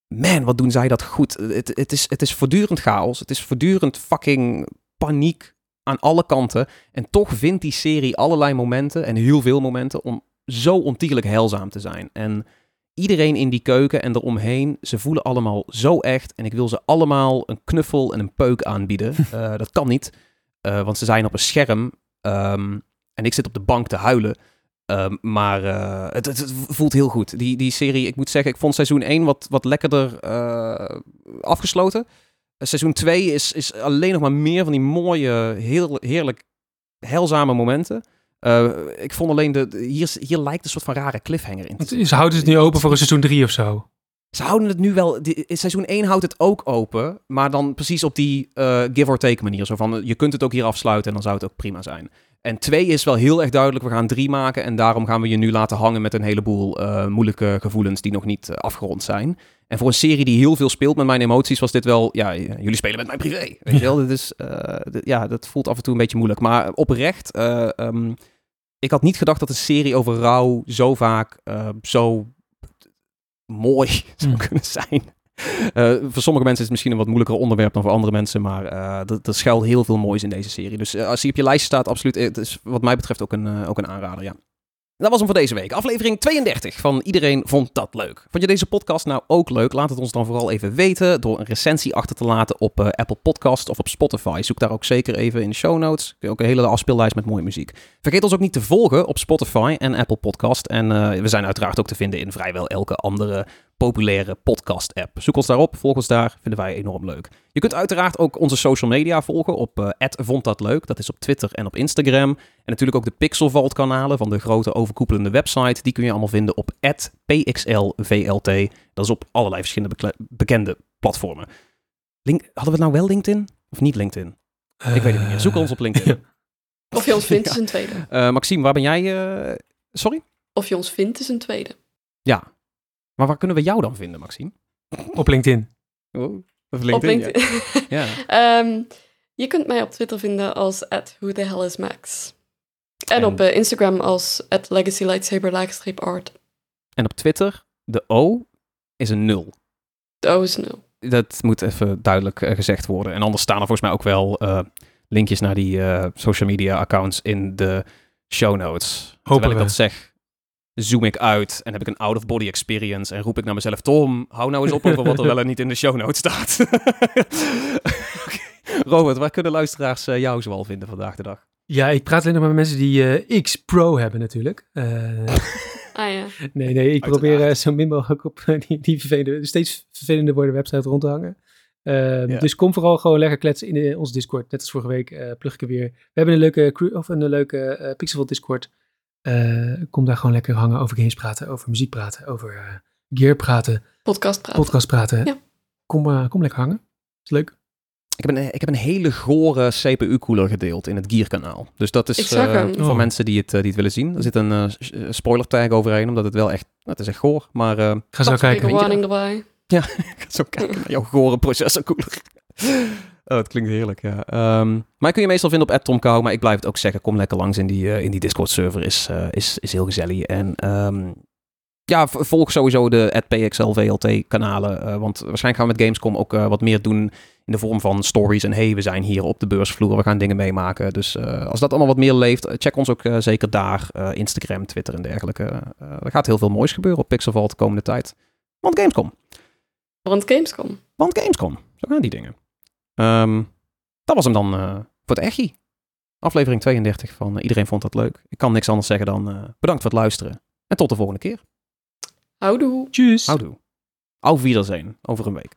man, wat doen zij dat goed. Het, het, is, het is voortdurend chaos. Het is voortdurend fucking paniek aan alle kanten. En toch vindt die serie allerlei momenten, en heel veel momenten, om zo ontiegelijk heilzaam te zijn. En iedereen in die keuken en eromheen, ze voelen allemaal zo echt. En ik wil ze allemaal een knuffel en een peuk aanbieden. Uh, (laughs) dat kan niet, uh, want ze zijn op een scherm. Um, en ik zit op de bank te huilen. Um, maar uh, het, het, het, voelt heel goed. Die, die serie, ik moet zeggen, ik vond seizoen 1 wat, wat lekkerder afgesloten. seizoen 2 is, is alleen nog maar meer van die mooie, heel, heerlijk heilzame momenten. Uh, ik vond alleen, de, hier, hier lijkt een soort van rare cliffhanger in. Ze houden het nu open voor een seizoen 3 of zo. Ze houden het nu wel... Die, seizoen 1 houdt het ook open, maar dan precies op die uh, give or take manier. Zo van, je kunt het ook hier afsluiten en dan zou het ook prima zijn. En 2 is wel heel erg duidelijk, we gaan 3 maken en daarom gaan we je nu laten hangen met een heleboel uh, moeilijke gevoelens die nog niet uh, afgerond zijn. En voor een serie die heel veel speelt met mijn emoties, was dit wel, ja, jullie spelen met mijn privé. Weet je (laughs) wel, dit is, ja, dat voelt af en toe een beetje moeilijk. Maar oprecht, um, ik had niet gedacht dat een serie over rouw zo vaak zo mooi (laughs) zou hmm. kunnen zijn. Uh, voor sommige mensen is het misschien een wat moeilijker onderwerp dan voor andere mensen, maar uh, er schuilt heel veel moois in deze serie. Dus als hij op je lijst staat, absoluut, het is wat mij betreft ook een, ook een aanrader, ja. Dat was hem voor deze week. Aflevering 32 van Iedereen Vond Dat Leuk. Vond je deze podcast nou ook leuk? Laat het ons dan vooral even weten door een recensie achter te laten op uh, Apple Podcast of op Spotify. Zoek daar ook zeker even in de show notes. Ook een hele afspeellijst met mooie muziek. Vergeet ons ook niet te volgen op Spotify en Apple Podcast. En uh, we zijn uiteraard ook te vinden in vrijwel elke andere populaire podcast-app. Zoek ons daarop, volg ons daar, vinden wij enorm leuk. Je kunt uiteraard ook onze social media volgen op uh, Vond Dat Leuk. Dat is op Twitter en op Instagram. En natuurlijk ook de Pixelvault kanalen van de grote overkoepelende website. Die kun je allemaal vinden op PXLVLT. Dat is op allerlei verschillende bekende platformen. Link Hadden we nou wel LinkedIn of niet LinkedIn? Ik weet het niet meer. Zoek ons op LinkedIn. (laughs) Of je ons vindt (laughs) is een tweede. Uh, Maxime, waar ben jij? Uh... Sorry? Of je ons vindt is een tweede. Ja, maar waar kunnen we jou dan vinden, Maxime? Op LinkedIn. Oh, of LinkedIn, op LinkedIn. Ja. (laughs) ja. um, je kunt mij op Twitter vinden als at who the hell is Max. En, en op uh, Instagram als at legacy lightsaber art. En op Twitter, de O is een nul. De O is een nul. Dat moet even duidelijk uh, gezegd worden. En anders staan er volgens mij ook wel uh, linkjes naar die social media accounts in de show notes. Hopelijk. Terwijl ik dat zeg, zoom ik uit en heb ik een out-of-body experience en roep ik naar mezelf, Tom, hou nou eens op over wat er wel en niet in de show notes staat. (laughs) Robert, waar kunnen luisteraars uh, jou zoal vinden vandaag de dag? Ja, ik praat alleen nog met mensen die uh, X Pro hebben natuurlijk. Uh, (laughs) ah ja. Nee, nee, ik probeer zo min mogelijk op die, die vervelende, steeds vervelender worden website rond te hangen. Uh, ja. Dus kom vooral gewoon lekker kletsen in ons Discord. Net als vorige week uh, plug ik er weer. We hebben een leuke, of een leuke uh, Pixel Discord. Uh, kom daar gewoon lekker hangen over games praten, over muziek praten, over uh, gear praten. Podcast praten. Podcast praten. Ja. Kom, uh, kom lekker hangen. Is leuk. Ik heb, een, ik heb een hele gore CPU-cooler gedeeld in het Gear-kanaal. Dus dat is voor oh. mensen die het, die het willen zien. Er zit een spoiler tag overheen, omdat het wel echt... Het is echt goor, maar... ga zo kijken. Een warning erbij. Ja, (laughs) ga zo kijken naar jouw gore processorcooler. Oh, het klinkt heerlijk, ja. Um, mij kun je meestal vinden op @tomkou, maar ik blijf het ook zeggen, kom lekker langs in die, uh, in die Discord-server, is, uh, is, is heel gezellig. En um, ja, volg sowieso de PXLVLT-kanalen, uh, want waarschijnlijk gaan we met Gamescom ook wat meer doen in de vorm van stories. En hey, we zijn hier op de beursvloer, we gaan dingen meemaken. Dus als dat allemaal wat meer leeft, check ons ook zeker daar. Instagram, Twitter en dergelijke. er gaat heel veel moois gebeuren op Pixelvault de komende tijd. Want Gamescom. Want Gamescom. Want Gamescom. Zo gaan die dingen. Um, dat was hem dan uh, voor het Echi. Aflevering 32 van uh, Iedereen vond dat leuk. Ik kan niks anders zeggen dan uh, bedankt voor het luisteren. En tot de volgende keer. Houdoe. Tjus. Houdoe. Auf Wiedersehen. Over een week.